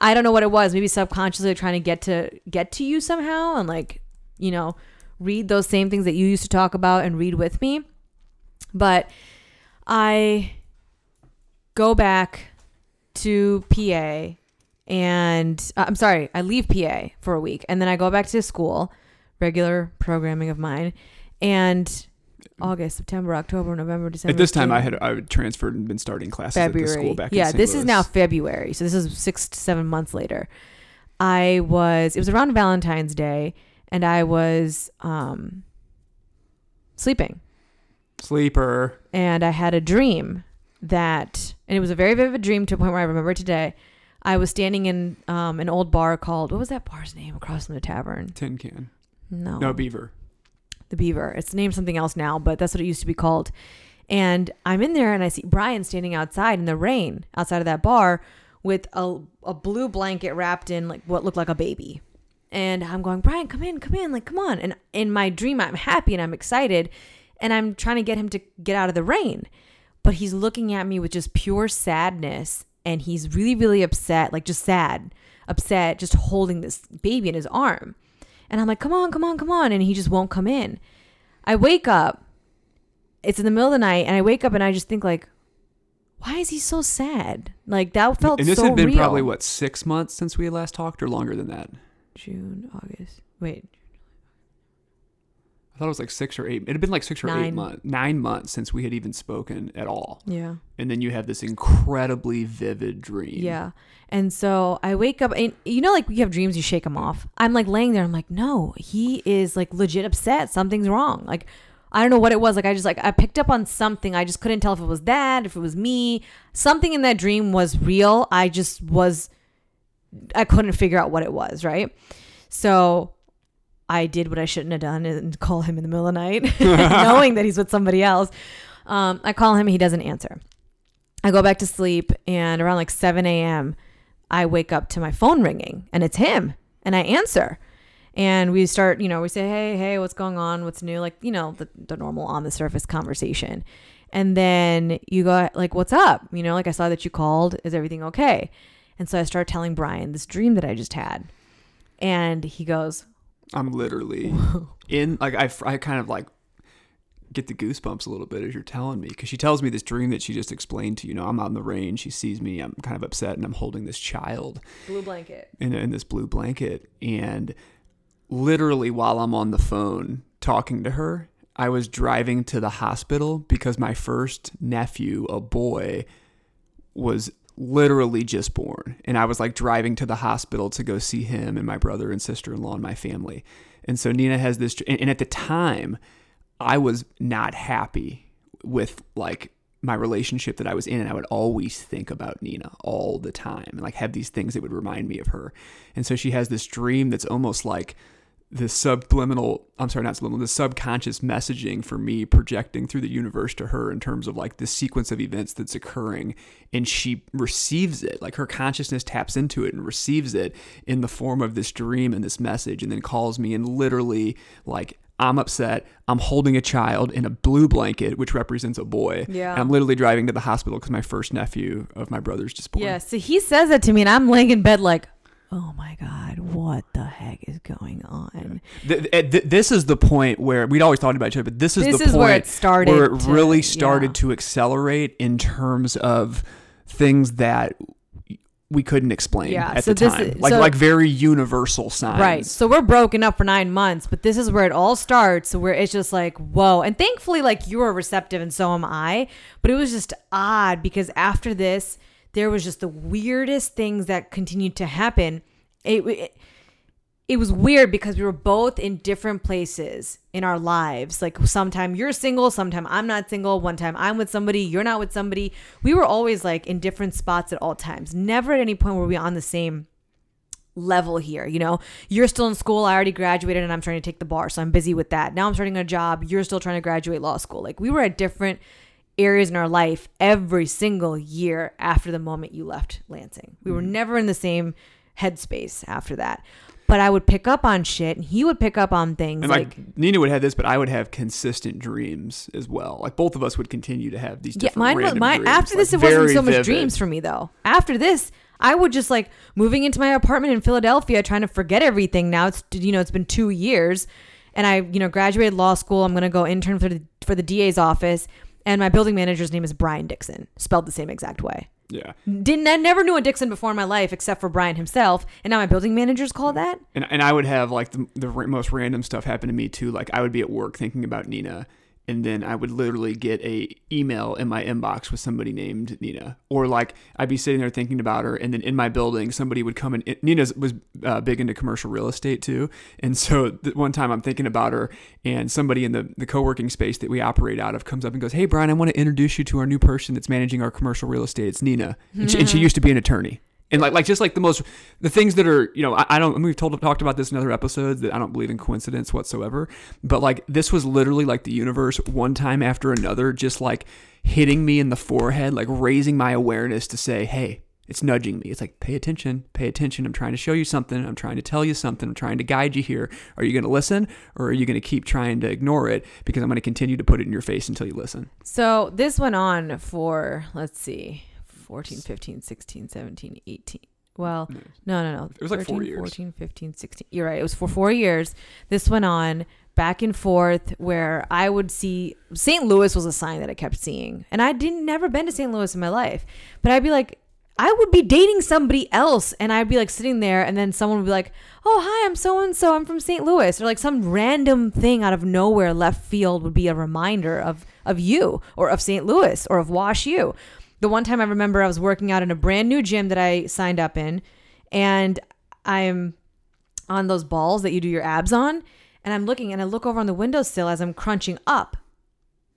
I don't know what it was. Maybe subconsciously trying to get to get to you somehow and like, you know, read those same things that you used to talk about and read with me. But I go back to PA and uh, I'm sorry, I leave PA for a week and then I go back to school, regular programming of mine, and August, September, October, November, December. at this time i had i had transferred and been starting classes at the school back yeah, this is now February. So this is six to seven months later. I was it was around Valentine's Day and I was um sleeping. sleeper And I had a dream that and it was a very vivid dream to a point where I remember today. I was standing in um, an old bar called what was that bar's name across from the tavern? tin can No. no beaver the Beaver. It's named something else now, but that's what it used to be called. And I'm in there and I see Brian standing outside in the rain outside of that bar with a, a blue blanket wrapped in like what looked like a baby. And I'm going, Brian, come in, come in, like, come on. And in my dream, I'm happy and I'm excited. And I'm trying to get him to get out of the rain. But he's looking at me with just pure sadness. And he's really, really upset, like just sad, upset, just holding this baby in his arm. And I'm like, come on, come on, come on. And he just won't come in. I wake up. It's in the middle of the night. And I wake up and I just think, like, why is he so sad? Like, that felt and this so had been real. probably what six months since we had last talked or longer than that June, August. Wait, I thought it was like six or eight. It had been like six or eight months, nine months since we had even spoken at all. yeah. And then you have this incredibly vivid dream. Yeah. And so I wake up and you know like you have dreams you shake them off. I'm like laying there I'm like no, he is like legit upset. Something's wrong. Like I don't know what it was. Like I just like I picked up on something. I just couldn't tell if it was that, if it was me. Something in that dream was real. I just was I couldn't figure out what it was, right? So I did what I shouldn't have done and call him in the middle of the night, knowing that he's with somebody else. Um, I call him, he doesn't answer. I go back to sleep, and around like 7 a.m., I wake up to my phone ringing, and it's him, and I answer. And we start, you know, we say, hey, hey, what's going on? What's new? Like, you know, the, the normal on the surface conversation. And then you go like, "What's up?" You know, like I saw that you called. Is everything okay? And so I start telling Brian this dream that I just had, and he goes, I'm literally in like I, I kind of like get the goosebumps a little bit as you're telling me because she tells me this dream that she just explained to you. know I'm out in the rain. She sees me. I'm kind of upset and I'm holding this child "Blue blanket." in, in this blue blanket. And literally while I'm on the phone talking to her, I was driving to the hospital because my first nephew, a boy, was literally just born. And I was like driving to the hospital to go see him and my brother and sister in law and my family. And so Nina has this, and and at the time, I was not happy with like my relationship that I was in, and I would always think about Nina all the time, and like have these things that would remind me of her. And so she has this dream that's almost like this subliminal i'm sorry not subliminal the subconscious messaging for me projecting through the universe to her in terms of like this sequence of events that's occurring and she receives it like her consciousness taps into it and receives it in the form of this dream and this message and then calls me and literally like I'm upset. I'm holding a child in a blue blanket, which represents a boy. Yeah. And I'm literally driving to the hospital because my first nephew of my brother's just born. Yeah, so he says that to me, and I'm laying in bed like, oh my God, what the heck is going on? Th- th- eh, th- this is the point where we'd always thought about each other, but this is This the is point where it started where it to- really started yeah. to accelerate in terms of things that we couldn't explain Yeah, at so the time, is- like so- like very universal signs. Right. So we're broken up for nine months, but this is where it all starts, where it's just like, whoa. And thankfully, like, you were receptive and so am I. But it was just odd because after this, there was just the weirdest things that continued to happen. It, it, it was weird because we were both in different places in our lives. Like sometime you're single, sometime I'm not single, one time I'm with somebody, you're not with somebody. We were always like in different spots at all times. Never at any point were we on the same level here. You know, you're still in school. I already graduated and I'm trying to take the bar. So I'm busy with that. Now I'm starting a job. You're still trying to graduate law school. Like we were at different areas in our life every single year after the moment you left Lansing. We were mm-hmm. never in the same headspace after that. But I would pick up on shit and he would pick up on things And like, like, Nina would have this, but I would have consistent dreams as well. Like both of us would continue to have these yeah, different mine, was mine dreams, after this like, it wasn't so much vivid. dreams for me though. After this, I would just like moving into my apartment in Philadelphia, trying to forget everything. Now it's you know it's been two years, and I you know graduated law school. I'm gonna go intern for the for the DA's office, and my building manager's name is Brian Dixon, spelled the same exact way. Yeah. Didn't I never knew a Dixon before in my life except for Brian himself, and now my building manager's called that. And, and I would have like the, the most random stuff happen to me too. Like I would be at work thinking about Nina, and then I would literally get a email in my inbox with somebody named Nina, or like I'd be sitting there thinking about her, and then in my building somebody would come and Nina was uh, big into commercial real estate too, and so one time I'm thinking about her, and somebody in the the co-working space that we operate out of comes up and goes, "Hey Brian, I want to introduce you to our new person that's managing our commercial real estate. It's Nina, and, she, and she used to be an attorney." And like like just like the most the things that are you know I, I don't we've told talked about this in other episodes that I don't believe in coincidence whatsoever but like this was literally like the universe one time after another just like hitting me in the forehead like raising my awareness to say hey it's nudging me. It's like pay attention pay attention. I'm trying to show you something. I'm trying to tell you something. I'm trying to guide you here. Are you going to listen or are you going to keep trying to ignore it? Because I'm going to continue to put it in your face until you listen. So this went on for let's see, 14, 15, 16, 17, 18. Well, no, no, no. It was like four years. 14, 15, 16. You're right. It was for four years. This went on back and forth where I would see St. Louis was a sign that I kept seeing. And I didn't never been to St. Louis in my life. But I'd be like, I would be dating somebody else and I'd be like sitting there and then someone would be like, "Oh, hi, I'm so and so. I'm from St. Louis." Or like some random thing out of nowhere left field would be a reminder of of you or of St. Louis or of Wash U. The one time I remember I was working out in a brand new gym that I signed up in and I'm on those balls that you do your abs on and I'm looking and I look over on the windowsill as I'm crunching up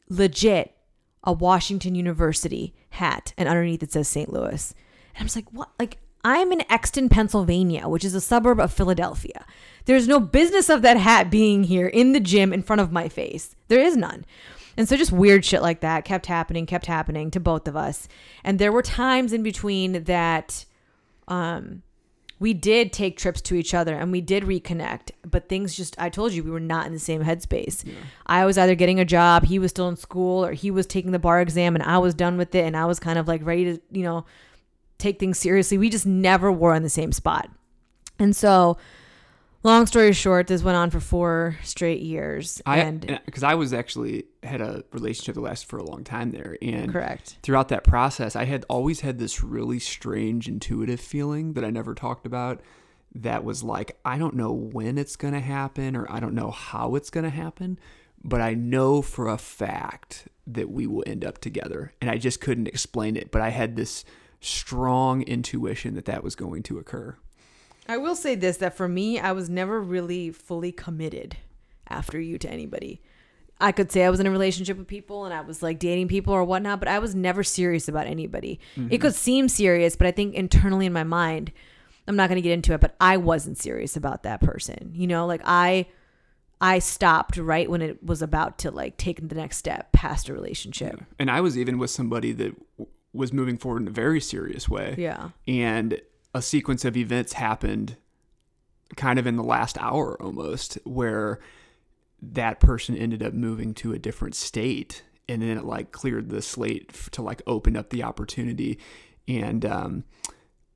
legit a Washington University hat, and underneath it says St. Louis. And I'm just like, what? Like, I'm in Exton, Pennsylvania, which is a suburb of Philadelphia. There's no business of that hat being here in the gym in front of my face. There is none. And so just weird shit like that kept happening, kept happening to both of us. And there were times in between that um we did take trips to each other and we did reconnect, but things just, I told you, we were not in the same headspace. I was either getting a job, he was still in school, or he was taking the bar exam and I was done with it and I was kind of like ready to, you know, take things seriously. We just never were in the same spot. And so, long story short, this went on for four straight years. I and uh, because I was actually had a relationship that lasted for a long time there, and correct. throughout that process, I had always had this really strange intuitive feeling that I never talked about. That was like, I don't know when it's going to happen or I don't know how it's going to happen, but I know for a fact that we will end up together. And I just couldn't explain it, but I had this strong intuition that that was going to occur. I will say this that for me, I was never really fully committed after you to anybody. I could say I was in a relationship with people and I was like dating people or whatnot, but I was never serious about anybody. It mm-hmm. could seem serious, but I think internally in my mind, I'm not going to get into it, but I wasn't serious about that person. You know, like I I stopped right when it was about to like take the next step past a relationship. And I was even with somebody that w- was moving forward in a very serious way. Yeah. and a sequence of events happened kind of in the last hour almost where that person ended up moving to a different state and then it like cleared the slate to like open up the opportunity and um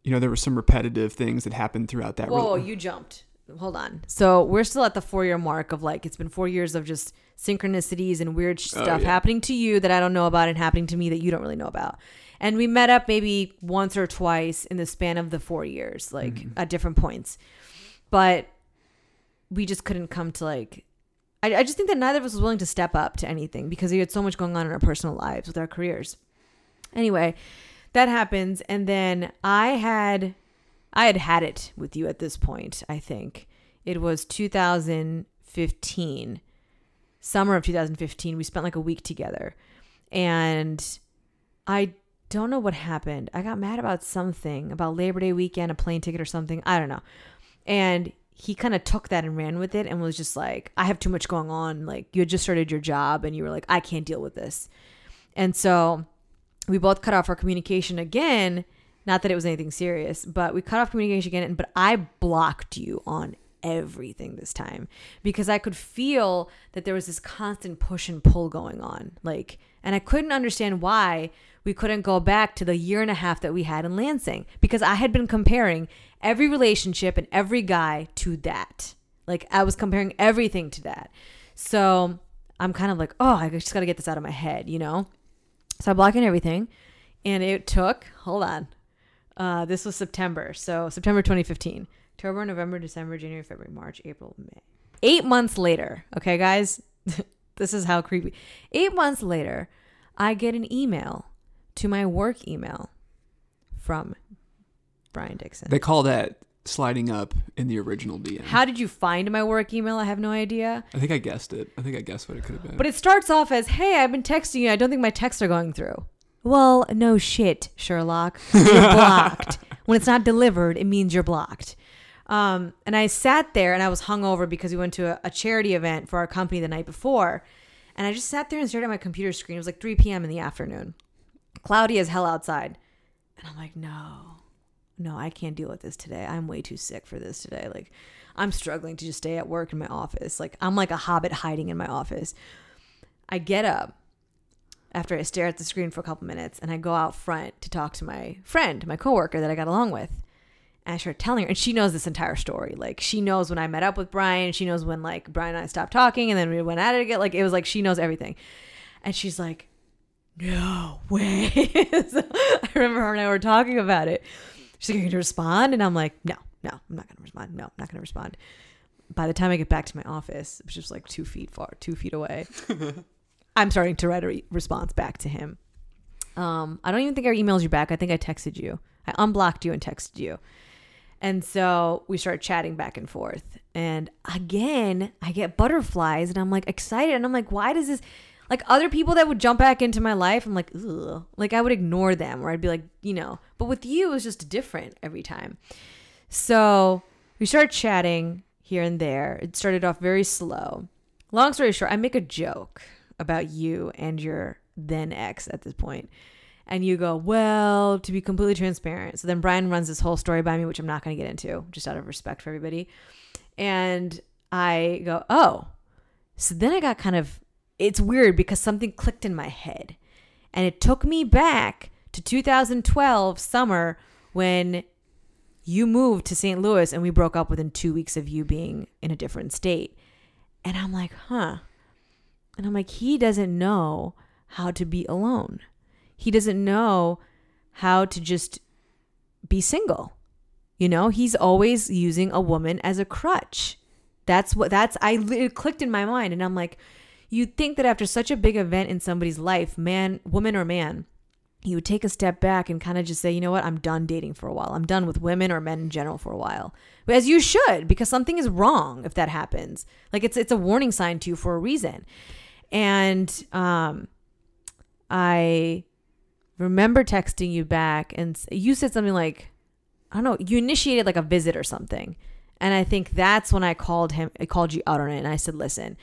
you know there were some repetitive things that happened throughout that Whoa, rel- you jumped. Hold on. So we're still at the four year mark of like it's been four years of just synchronicities and weird Oh, stuff yeah. happening to you that I don't know about and happening to me that you don't really know about. And we met up maybe once or twice in the span of the four years, like Mm-hmm. at different points. But we just couldn't come to like I, I just think that neither of us was willing to step up to anything because we had so much going on in our personal lives with our careers. Anyway, that happens and then I had I had had it with you at this point, I think. It was 2015. Summer of 2015. We spent like a week together. And I don't know what happened. I got mad about something, about Labor Day weekend, a plane ticket or something. I don't know. And he kind of took that and ran with it and was just like, I have too much going on. Like, you had just started your job and you were like, I can't deal with this. And so we both cut off our communication again. Not that it was anything serious, but we cut off communication again. But I blocked you on everything this time because I could feel that there was this constant push and pull going on. Like, and I couldn't understand why we couldn't go back to the year and a half that we had in Lansing because I had been comparing every relationship and every guy to that. Like, I was comparing everything to that. So I'm kind of like, oh, I just got to get this out of my head, you know? So I'm blocking everything. And it took, hold on. Uh, this was September. So September 2015. October, November, December, January, February, March, April, May. Eight months later, okay, guys? this is how creepy. Eight months later, I get an email to my work email from Brian Dixon. they call that sliding up in the original DM. How did you find my work email? I have no idea. I think I guessed it. I think I guessed what it could have been. But it starts off as, "Hey, I've been texting you. I don't think my texts are going through." Well, no shit, Sherlock. You're blocked. when it's not delivered, it means you're blocked. Um, and I sat there and I was hungover because we went to a, a charity event for our company the night before. And I just sat there and stared at my computer screen. It was like 3 p.m. in the afternoon. Cloudy as hell outside. And I'm like, no, no, I can't deal with this today. I'm way too sick for this today. Like, I'm struggling to just stay at work in my office. Like, I'm like a hobbit hiding in my office. I get up after I stare at the screen for a couple minutes and I go out front to talk to my friend, my coworker that I got along with. And I start telling her, and she knows this entire story. Like, she knows when I met up with Brian. She knows when, like, Brian and I stopped talking and then we went at it again. Like, it was like she knows everything. And she's like, no way. So I remember her and I were talking about it. She's like, going to respond? And I'm like, No, no, I'm not going to respond. No, I'm not going to respond. By the time I get back to my office, which is like two feet far, two feet away, I'm starting to write a re- response back to him. Um, I don't even think I emailed you back. I think I texted you. I unblocked you and texted you. And so we start chatting back and forth. And again, I get butterflies and I'm like excited. And I'm like, why does this, like other people that would jump back into my life, I'm like, ugh. Like I would ignore them or I'd be like, you know, but with you, it was just different every time. So we started chatting here and there. It started off very slow. Long story short, I make a joke about you and your then ex at this point. And you go, well, to be completely transparent. So then Brian runs this whole story by me, which I'm not going to get into, just out of respect for everybody. And I go, oh. So then I got kind of, it's weird because something clicked in my head. And it took me back to 2012 summer when you moved to St. Louis and we broke up within two weeks of you being in a different state. And I'm like, huh. And I'm like, he doesn't know how to be alone. He doesn't know how to just be single. You know, he's always using a woman as a crutch. That's what that's I it clicked in my mind and I'm like, you'd think that after such a big event in somebody's life, man, woman or man, you would take a step back and kind of just say, you know what, I'm done dating for a while. I'm done with women or men in general for a while. As you should, because something is wrong if that happens. Like it's it's a warning sign to you for a reason. And um I remember texting you back and you said something like I don't know, you initiated like a visit or something. And I think that's when I called him I called you out on it and I said, "Listen,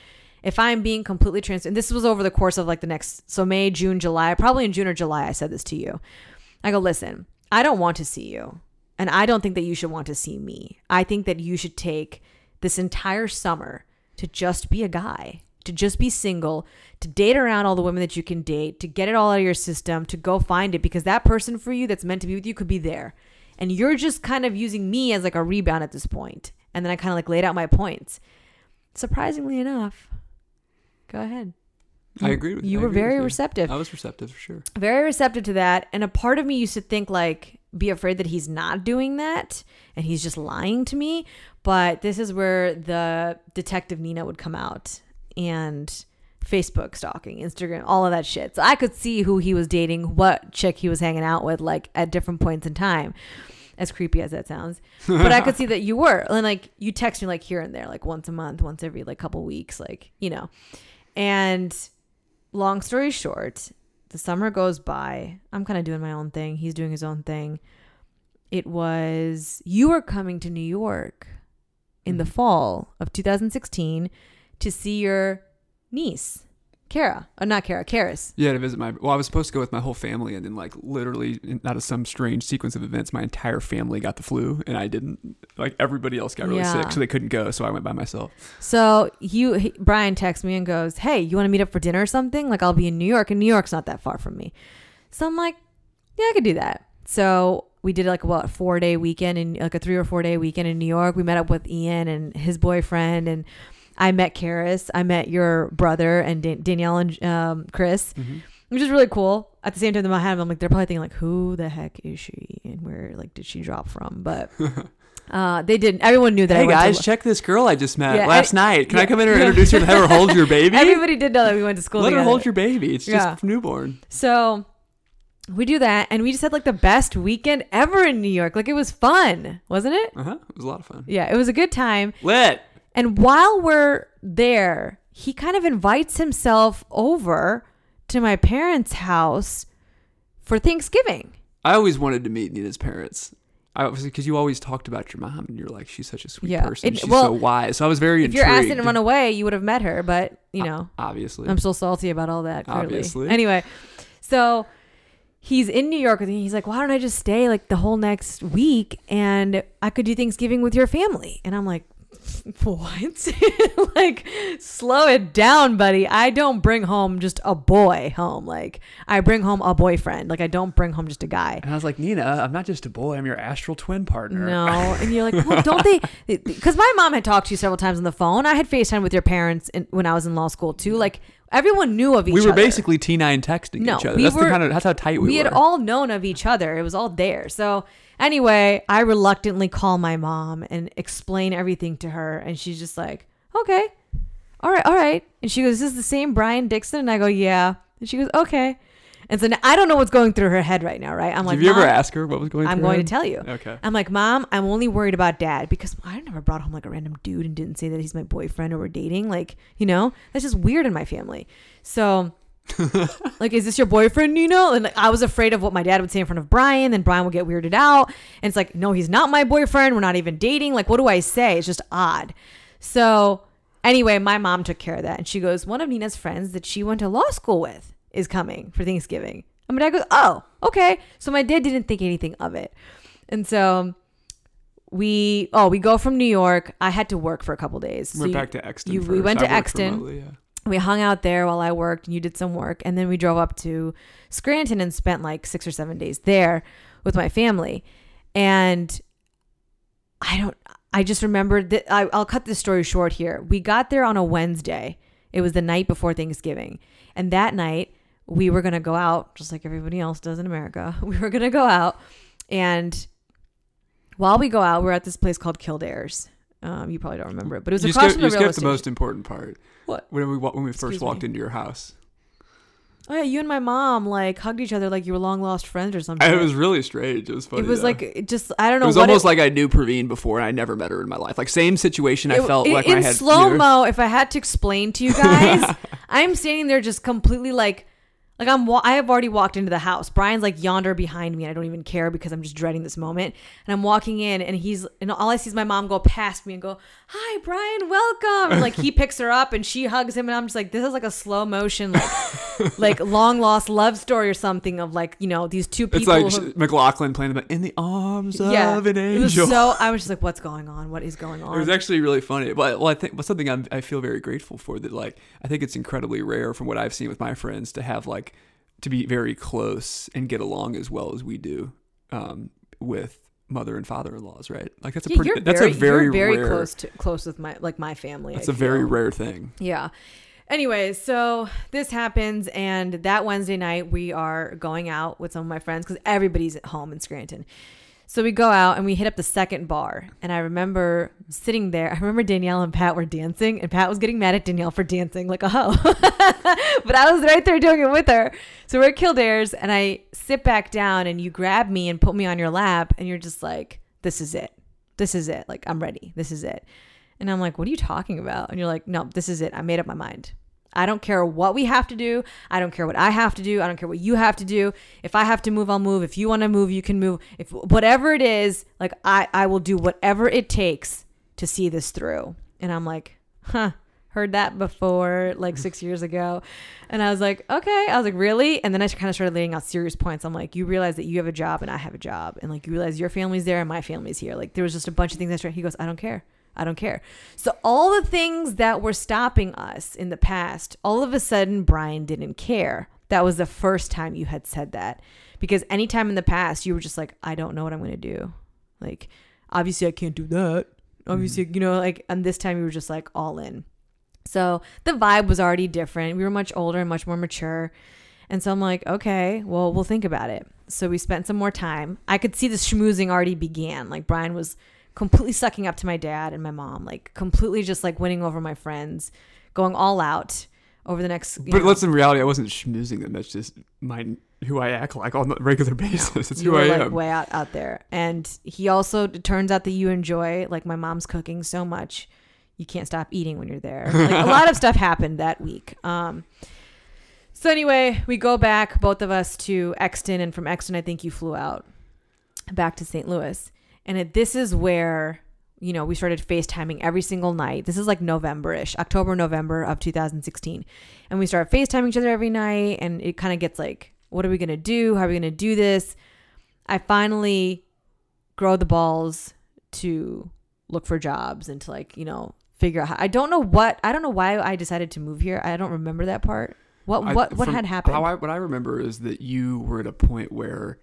if I'm being completely transparent, this was over the course of like the next, so May, June, July, probably in June or July, I said this to you. I go, listen, I don't want to see you. And I don't think that you should want to see me. I think that you should take this entire summer to just be a guy, to just be single, to date around all the women that you can date, to get it all out of your system, to go find it because that person for you that's meant to be with you could be there. And you're just kind of using me as like a rebound at this point. And then I kind of like laid out my points. Surprisingly enough, Go ahead. I agree with you. I were very you. receptive. I was receptive for sure. Very receptive to that. And a part of me used to think like be afraid that he's not doing that and he's just lying to me. But this is where the detective Nina would come out and Facebook stalking, Instagram, all of that shit. So I could see who he was dating, what chick he was hanging out with, like at different points in time. As creepy as that sounds, but I could see that you were, and like you text me like here and there, like once a month, once every like couple weeks, like you know. And long story short, the summer goes by. I'm kind of doing my own thing. He's doing his own thing. It was you were coming to New York in the mm-hmm. fall of 2016 to see your niece, Kara. Oh, not Kara, Karis. Yeah, to visit my. Well, I was supposed to go with my whole family, and then like literally, out of some strange sequence of events, my entire family got the flu, and I didn't. Like everybody else got really Yeah. sick, so they couldn't go. So I went by myself. So you, he, Brian texts me and goes, "Hey, you want to meet up for dinner or something? Like I'll be in New York, and New York's not that far from me." So I'm like, "Yeah, I could do that." So we did like what four day weekend in like a three or four day weekend in New York. We met up with Ian and his boyfriend, and I met Karis. I met your brother and Dan- Danielle and um, Chris, which is really cool. At the same time, in my head, I'm like, they're probably thinking like, "Who the heck is she? And where like did she drop from?" But uh, they didn't. Everyone knew that. I Hey went to- guys, check this girl I just met Yeah, last and- night. Can yeah. I come in and introduce her and have her hold your baby? Everybody did know that we went to school Let her hold your baby. It's just Yeah. newborn. So we do that, and we just had like the best weekend ever in New York. Like it was fun, wasn't it? Uh huh. It was a lot of fun. Yeah, it was a good time. Lit. And while we're there, he kind of invites himself over to my parents' house for Thanksgiving. I always wanted to meet Nina's parents. I obviously because you always talked about your mom, and you're like, she's such a sweet Yeah. person. It- she's well, so wise. So I was very If your intrigued. ass didn't run away, you would have met her. But you know, Obviously. I'm still salty about all that. Clearly. Obviously. Anyway, so he's in New York with me. He's like, "Why don't I just stay like the whole next week and I could do Thanksgiving with your family?" And I'm like, "What? like, slow it down, buddy. I don't bring home just a boy home. Like, I bring home a boyfriend. Like, I don't bring home just a guy." and I was like, Nina, I'm not just a boy. I'm your astral twin partner. No, and you're like, well, don't they? Because my mom had talked to you several times on the phone. I had Facetime with your parents in, when I was in law school too. Like everyone knew of each other. we other. were basically T9 texting No, each other. we That's were- the kind of that's how tight we, we were. We had all known of each other. It was all there. So anyway, I reluctantly call my mom and explain everything to her, and she's just like, "Okay, all right, all right." And she goes, This "Is this the same Brian Dixon?" And I go, "Yeah." And she goes, "Okay." And so now, I don't know what's going through her head right now, right? I'm like, Did you ever "Mom, ask her what was going? Through I'm going to tell you. Okay. I'm like, Mom, I'm only worried about dad because I never brought home like a random dude and didn't say that he's my boyfriend or we're dating. Like, you know, that's just weird in my family. So, like, is this your boyfriend, Nino? And like, I was afraid of what my dad would say in front of Brian. Then Brian would get weirded out. And it's like, no, he's not my boyfriend. We're not even dating. Like, what do I say? It's just odd. So, anyway, my mom took care of that. And she goes, one of Nina's friends that she went to law school with is coming for Thanksgiving. And my dad goes, oh, okay. So my dad didn't think anything of it. And so we, oh, we go from New York. I had to work for a couple days. So Went you- back to Exton. you- we went to Exton. remotely, yeah. we hung out there while I worked and you did some work. And then we drove up to Scranton and spent like six or seven days there with my family. And I don't, I just remembered that I, I'll cut this story short here. We got there on a Wednesday. It was the night before Thanksgiving. And that night we were going to go out just like everybody else does in America. We were going to go out. And while we go out, we're at this place called Kildare's. Um, you probably don't remember it, but it was You across from you the rail skipped the most important part. What? When we when we first Excuse walked me. into your house, Oh yeah, you and my mom like hugged each other like you were long lost friends or something. it was really strange. It was funny. it was though. like it just I don't know. it was almost like I knew Praveen before and I never met her in my life. Like same situation. I felt in, like in slow mo. If I had to explain to you guys, I'm standing there just completely like like I'm wa- I have already walked into the house. Brian's like yonder behind me and I don't even care because I'm just dreading this moment. And I'm walking in and he's and all I see is my mom go past me and go, "Hi, Brian, welcome." And like he picks her up and she hugs him and I'm just like this is like a slow motion like like long lost love story or something of like, you know, these two people It's like who- McLachlan playing the in the arms yeah, of an angel. it was so. I was just like, "What's going on? What is going on?" It was actually really funny. But well, I think well, something I'm, I feel very grateful for that. Like I think it's incredibly rare from what I've seen with my friends to have like to be very close and get along as well as we do um, with mother and father-in-laws. Right? Like that's a yeah, pretty. you're that's very, a very very rare, close to close with my like my family. That's I a very rare thing. Yeah. Anyway, so this happens, and that Wednesday night we are going out with some of my friends because everybody's at home in Scranton. So we go out and we hit up the second bar, and I remember sitting there. I remember Danielle and Pat were dancing, and Pat was getting mad at Danielle for dancing like a hoe, but I was right there doing it with her. So we're at Kildare's, and I sit back down, and you grab me and put me on your lap, and you're just like, "This is it. This is it. Like I'm ready. This is it." And I'm like, what are you talking about? And you're like, no, this is it. I made up my mind. I don't care what we have to do. I don't care what I have to do. I don't care what you have to do. If I have to move, I'll move. If you want to move, you can move. If whatever it is, like I, I will do whatever it takes to see this through. And I'm like, huh, heard that before, like six years ago. And I was like, okay. I was like, really? And then I kind of started laying out serious points. I'm like, you realize that you have a job and I have a job. And like, you realize your family's there and my family's here. Like, there was just a bunch of things that started. He goes, I don't care. I don't care. So all the things that were stopping us in the past, all of a sudden Brian didn't care. That was the first time you had said that. Because anytime in the past you were just like, I don't know what I'm gonna do. Like, obviously I can't do that. Obviously, mm. you know, like and this time you were just like all in. So the vibe was already different. We were much older and much more mature. And so I'm like, okay, well, we'll think about it. So we spent some more time. I could see the schmoozing already began. Like Brian was completely sucking up to my dad and my mom, like completely just like winning over my friends, going all out over the next. But know- let's in reality, I wasn't schmoozing them. That's just my who I act like on a regular basis. It's who I like am. way out out there. And he also it turns out that you enjoy like my mom's cooking so much, you can't stop eating when you're there. Like a lot of stuff happened that week. Um. So anyway, we go back, both of us, to Exton, and from Exton, I think you flew out back to St. Louis. And it, this is where you know we started FaceTiming every single night. This is like November-ish, October, November of 2016, and we start FaceTiming each other every night. And it kind of gets like, what are we gonna do? How are we gonna do this? I finally grow the balls to look for jobs and to like you know figure out. How, I don't know what I don't know why I decided to move here. I don't remember that part. What I- what what had happened? How I, what I remember is that you were at a point where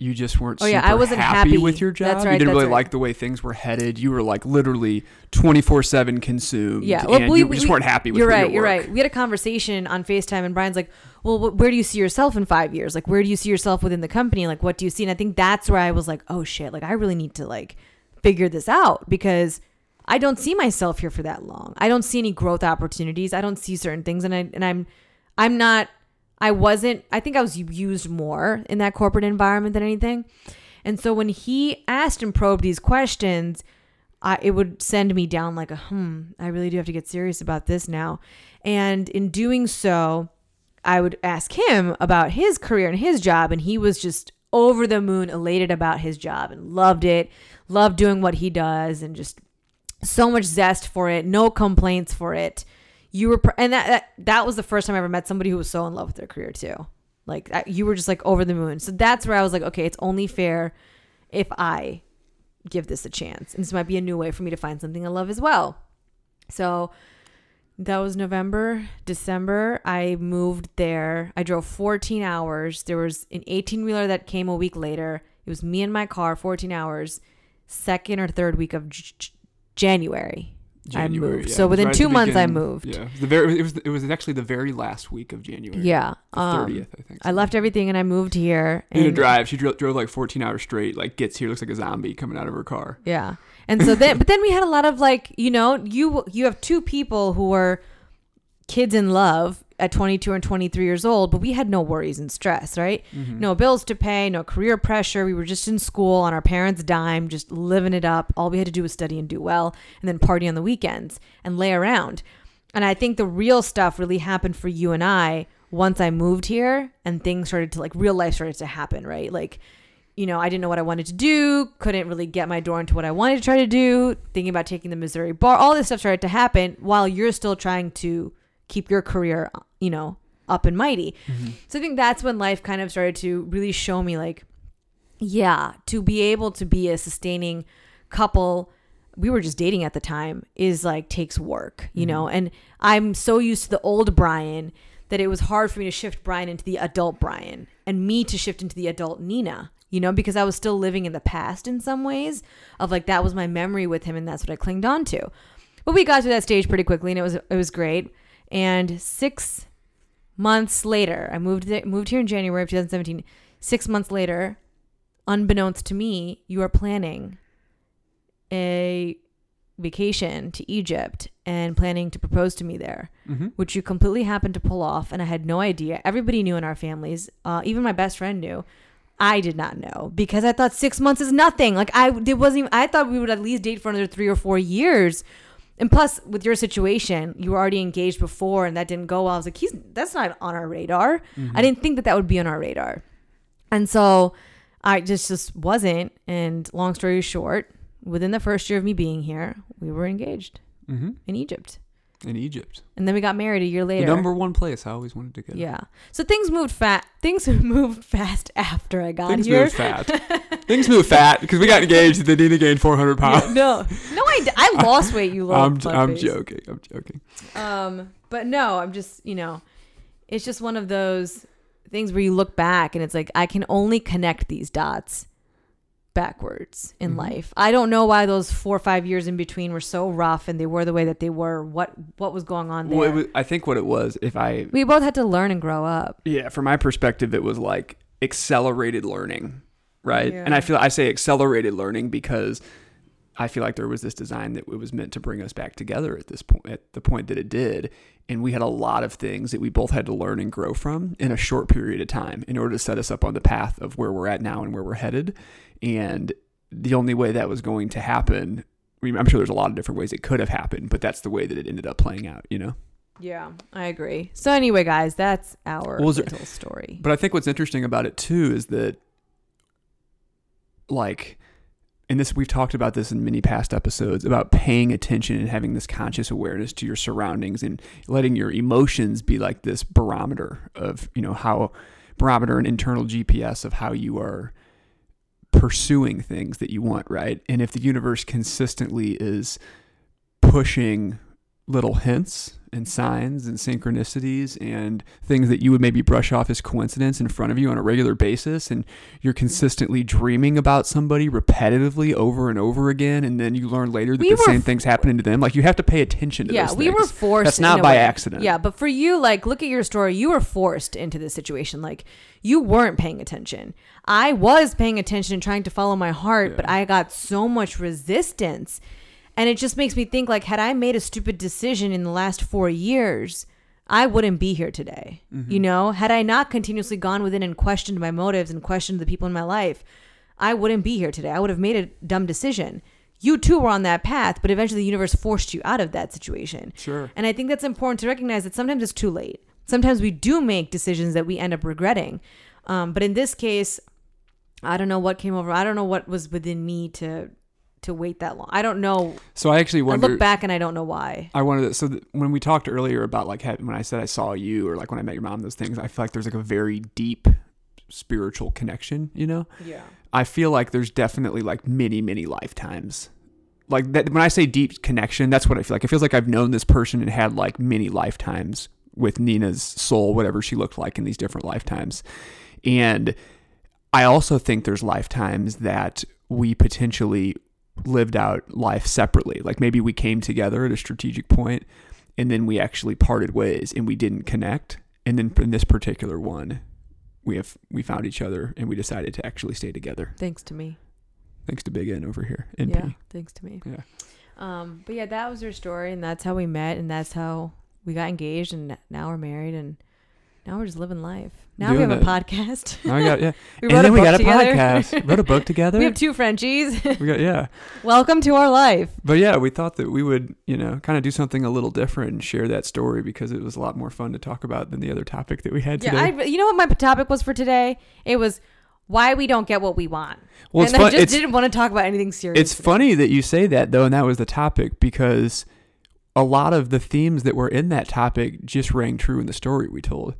you just weren't Oh, yeah, super I wasn't happy, happy. with your job. That's right, you didn't really right. like the way things were headed. You were like literally 24/7 consumed. Yeah, well, and we- you we- just weren't happy with You're your right. You're right. We had a conversation on Facetime, and Brian's like, "Well, wh- where do you see yourself in five years? Like, where do you see yourself within the company? Like, what do you see?" And I think that's where I was like, "Oh shit! Like, I really need to like figure this out because I don't see myself here for that long. I don't see any growth opportunities. I don't see certain things, and I and I'm I'm not. I wasn't. I think I was used more in that corporate environment than anything. And so when he asked and probed these questions, I, it would send me down like a hmm i really do have to get serious about this now and in doing so i would ask him about his career and his job and he was just over the moon elated about his job and loved it loved doing what he does and just so much zest for it no complaints for it you were and that, that that was the first time i ever met somebody who was so in love with their career too Like you were just like over the moon. So that's where I was like, okay, it's only fair if I give this a chance. And this might be a new way for me to find something I love as well. So that was November, December. I moved there. I drove 14 hours. There was an 18 wheeler that came a week later. It was me and my car, 14 hours, second or third week of J- J- January. I moved. yeah. So within right two months, I moved. Yeah, it was the very. It was. It was actually the very last week of January. Yeah. um, thirtieth, I think. I left everything and I moved here. Nina And drive. She drove, drove like 14 hours straight. Like gets here, looks like a zombie coming out of her car. Yeah. And so then, but then we had a lot of like, you know, you you have two people who were kids in love at 22 and 23 years old, but we had no worries and stress, right? Mm-hmm. No bills to pay, no career pressure. We were just in school on our parents' dime, just living it up. All we had to do was study and do well, and then party on the weekends and lay around. And I think the real stuff really happened for you and I once I moved here and things started to like real life started to happen, right? Like, you know, I didn't know what I wanted to do, couldn't really get my door into what I wanted to try to do, thinking about taking the Missouri bar, all this stuff started to happen while you're still trying to keep your career, you know, up and mighty. Mm-hmm. So I think that's when life kind of started to really show me like, yeah, to be able to be a sustaining couple, we were just dating at the time, is like takes work, you mm-hmm. know? And I'm so used to the old Brian that it was hard for me to shift Brian into the adult Brian and me to shift into the adult Nina, you know, because I was still living in the past in some ways of like that was my memory with him and that's what I clinged on to. But we got to that stage pretty quickly and it was it was great. And 6 months later, I moved there, moved here in January of 2017. 6 months later, unbeknownst to me, you are planning a vacation to Egypt and planning to propose to me there, Mm-hmm. which you completely happened to pull off. And I had no idea. Everybody knew in our families, uh, even my best friend knew. I did not know because I thought six months is nothing. Like I, it wasn't. Even, I thought we would at least date for another three or four years. And plus, with your situation, you were already engaged before, and that didn't go well. I was like, he's that's not on our radar. I didn't think that that would be on our radar. And so I just just wasn't. And long story short, within the first year of me being here, we were engaged Mm-hmm. in Egypt. In Egypt, And then we got married a year the later. number one place I always wanted to go. yeah. So things moved fast. Things moved fast after I got here. Things here. move fat. Things moved fat because we got engaged and then Nina gained 400 pounds. no, no, I, I lost weight. You little I'm, I'm face. joking. I'm joking. Um, but no, I'm just you know, it's just one of those things where you look back and it's like I can only connect these dots backwards in Mhm. life. I don't know why those four or five years in between were so rough and they were the way that they were. What what was going on there? Well, it was, I think what it was, if I we both had to learn and grow up. Yeah, from my perspective, it was like accelerated learning, right? Yeah. And I feel I say accelerated learning because I feel like there was this design that it was meant to bring us back together at this point, at the point that it did, and we had a lot of things that we both had to learn and grow from in a short period of time in order to set us up on the path of where we're at now and where we're headed. And the only way that was going to happen, I mean, I'm sure there's a lot of different ways it could have happened, but that's the way that it ended up playing out, you know. Yeah, I agree. So anyway, guys, that's our Well, there- little story. But I think what's interesting about it too is that, like, and this we've talked about this in many past episodes about paying attention and having this conscious awareness to your surroundings and letting your emotions be like this barometer of you know how barometer and internal GPS of how you are pursuing things that you want, right? And if the universe consistently is pushing little hints and signs and synchronicities and things that you would maybe brush off as coincidence in front of you on a regular basis and you're consistently dreaming about somebody repetitively over and over again and then you learn later that We the same f- things happening to them like you have to pay attention to yeah, we were forced. That's not by way. accident. Yeah, but for you, like, look at your story. You were forced into this situation. Like, you weren't paying attention. I was paying attention and trying to follow my heart, but I got so much resistance, and it just makes me think like, had I made a stupid decision in the last four years. I wouldn't be here today. Mm-hmm. You know, had I not continuously gone within and questioned my motives and questioned the people in my life, I wouldn't be here today. I would have made a dumb decision. You too were on that path, but eventually the universe forced you out of that situation. Sure. And I think that's important to recognize that sometimes it's too late. Sometimes we do make decisions that we end up regretting. Um, but in this case, I don't know what came over. I don't know what was within me to to wait that long. I don't know. So I actually I wonder. look back and I don't know why. I wanted to, so th- when we talked earlier about like when I said I saw you or like when I met your mom, those things, I feel like there's like a very deep spiritual connection, you know? Yeah. I feel like there's definitely like many, many lifetimes. Like that when I say deep connection, that's what I feel like. It feels like I've known this person and had like many lifetimes with Nina's soul, whatever she looked like in these different lifetimes. And I also think there's lifetimes that we potentially lived out life separately. Like maybe we came together at a strategic point and then we actually parted ways and we didn't connect. And then in this particular one, we have we found each other and we decided to actually stay together. Thanks to me. Thanks to Big N over here. NP. Yeah. Thanks to me. Yeah. Um, but yeah, that was her story, and that's how we met, and that's how we got engaged, and now we're married, and now we're just living life. Now we Doing have a it. podcast. Now we got yeah. we and then a we got a together. podcast. Wrote a book together. we have two Frenchies. we got yeah. Welcome to our life. But yeah, we thought that we would, you know, kind of do something a little different and share that story because it was a lot more fun to talk about than the other topic that we had today. Yeah, I, you know what my topic was for today? It was why we don't get what we want. well, it's and I just It's, didn't want to talk about anything serious. it's today. funny that you say that though, and that was the topic because a lot of the themes that were in that topic just rang true in the story we told.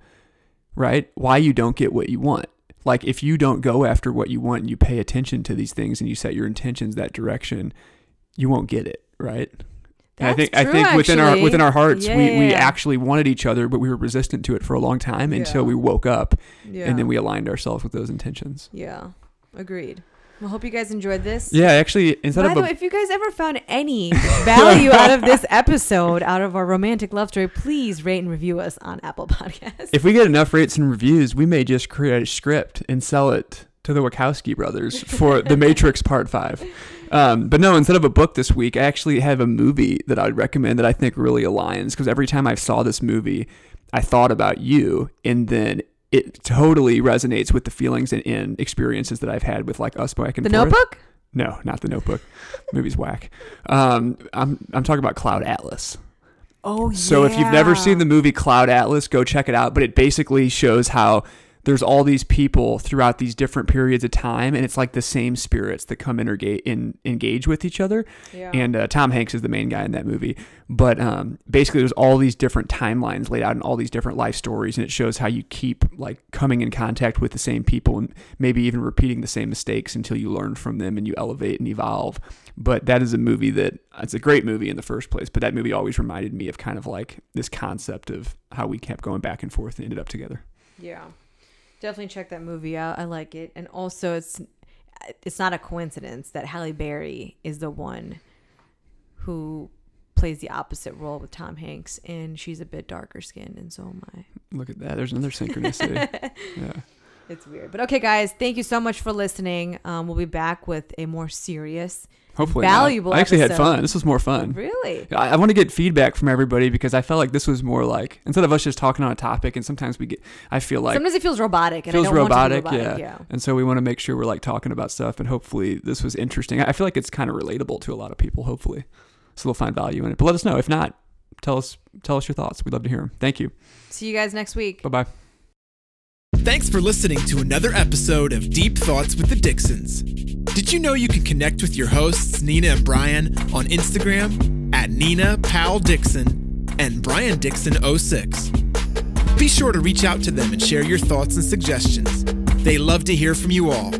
Right? Why you don't get what you want. Like if you don't go after what you want and you pay attention to these things and you set your intentions that direction, you won't get it, right? I think I true, think within our within our hearts Yeah, we, yeah, we actually wanted each other, but we were resistant to it for a long time until we woke up and then we aligned ourselves with those intentions. Yeah. Agreed. Well, hope you guys enjoyed this. Yeah, actually instead By of the a, way, if you guys ever found any value out of this episode, out of our romantic love story, please rate and review us on Apple Podcasts. if we get enough rates and reviews, we may just create a script and sell it to the Wachowski brothers for The Matrix Part 5. Um, but no, instead of a book this week, I actually have a movie that I'd recommend that I think really aligns because every time I saw this movie, I thought about you and then it totally resonates with the feelings and, and experiences that I've had with like us back and the forth. Notebook? No, not the Notebook. Movie's whack. Um, I'm I'm talking about Cloud Atlas. Oh, yeah. So if you've never seen the movie Cloud Atlas, go check it out. But it basically shows how there's all these people throughout these different periods of time, and it's like the same spirits that come interga- in, engage with each other. Yeah. And uh, Tom Hanks is the main guy in that movie. But um, basically, there's all these different timelines laid out in all these different life stories, and it shows how you keep like coming in contact with the same people and maybe even repeating the same mistakes until you learn from them and you elevate and evolve. But that is a movie that it's a great movie in the first place. But that movie always reminded me of kind of like this concept of how we kept going back and forth and ended up together. Yeah. Definitely check that movie out. I like it. And also it's it's not a coincidence that Halle Berry is the one who plays the opposite role with Tom Hanks and she's a bit darker skinned and so am I. Look at that. There's another synchronicity. yeah. It's weird. But okay guys, thank you so much for listening. Um, we'll be back with a more serious Hopefully, not. Valuable I actually had fun. This was more fun. Really? I, I want to get feedback from everybody because I felt like this was more like instead of us just talking on a topic, and sometimes we get. I feel like Sometimes it feels robotic and feels I don't robotic, want to robotic. yeah. Yeah. And so we want to make sure we're like talking about stuff, and hopefully this was interesting. I feel like it's kind of relatable to a lot of people. Hopefully, so they'll find value in it. But let us know if not. Tell us tell us your thoughts. We'd love to hear them. Thank you. See you guys next week. Bye bye. Thanks for listening to another episode of Deep Thoughts with the Dixons. Did you know you can connect with your hosts, Nina and Brian, on Instagram at Nina Powell Dixon and Brian Dixon06? Be sure to reach out to them and share your thoughts and suggestions. They love to hear from you all.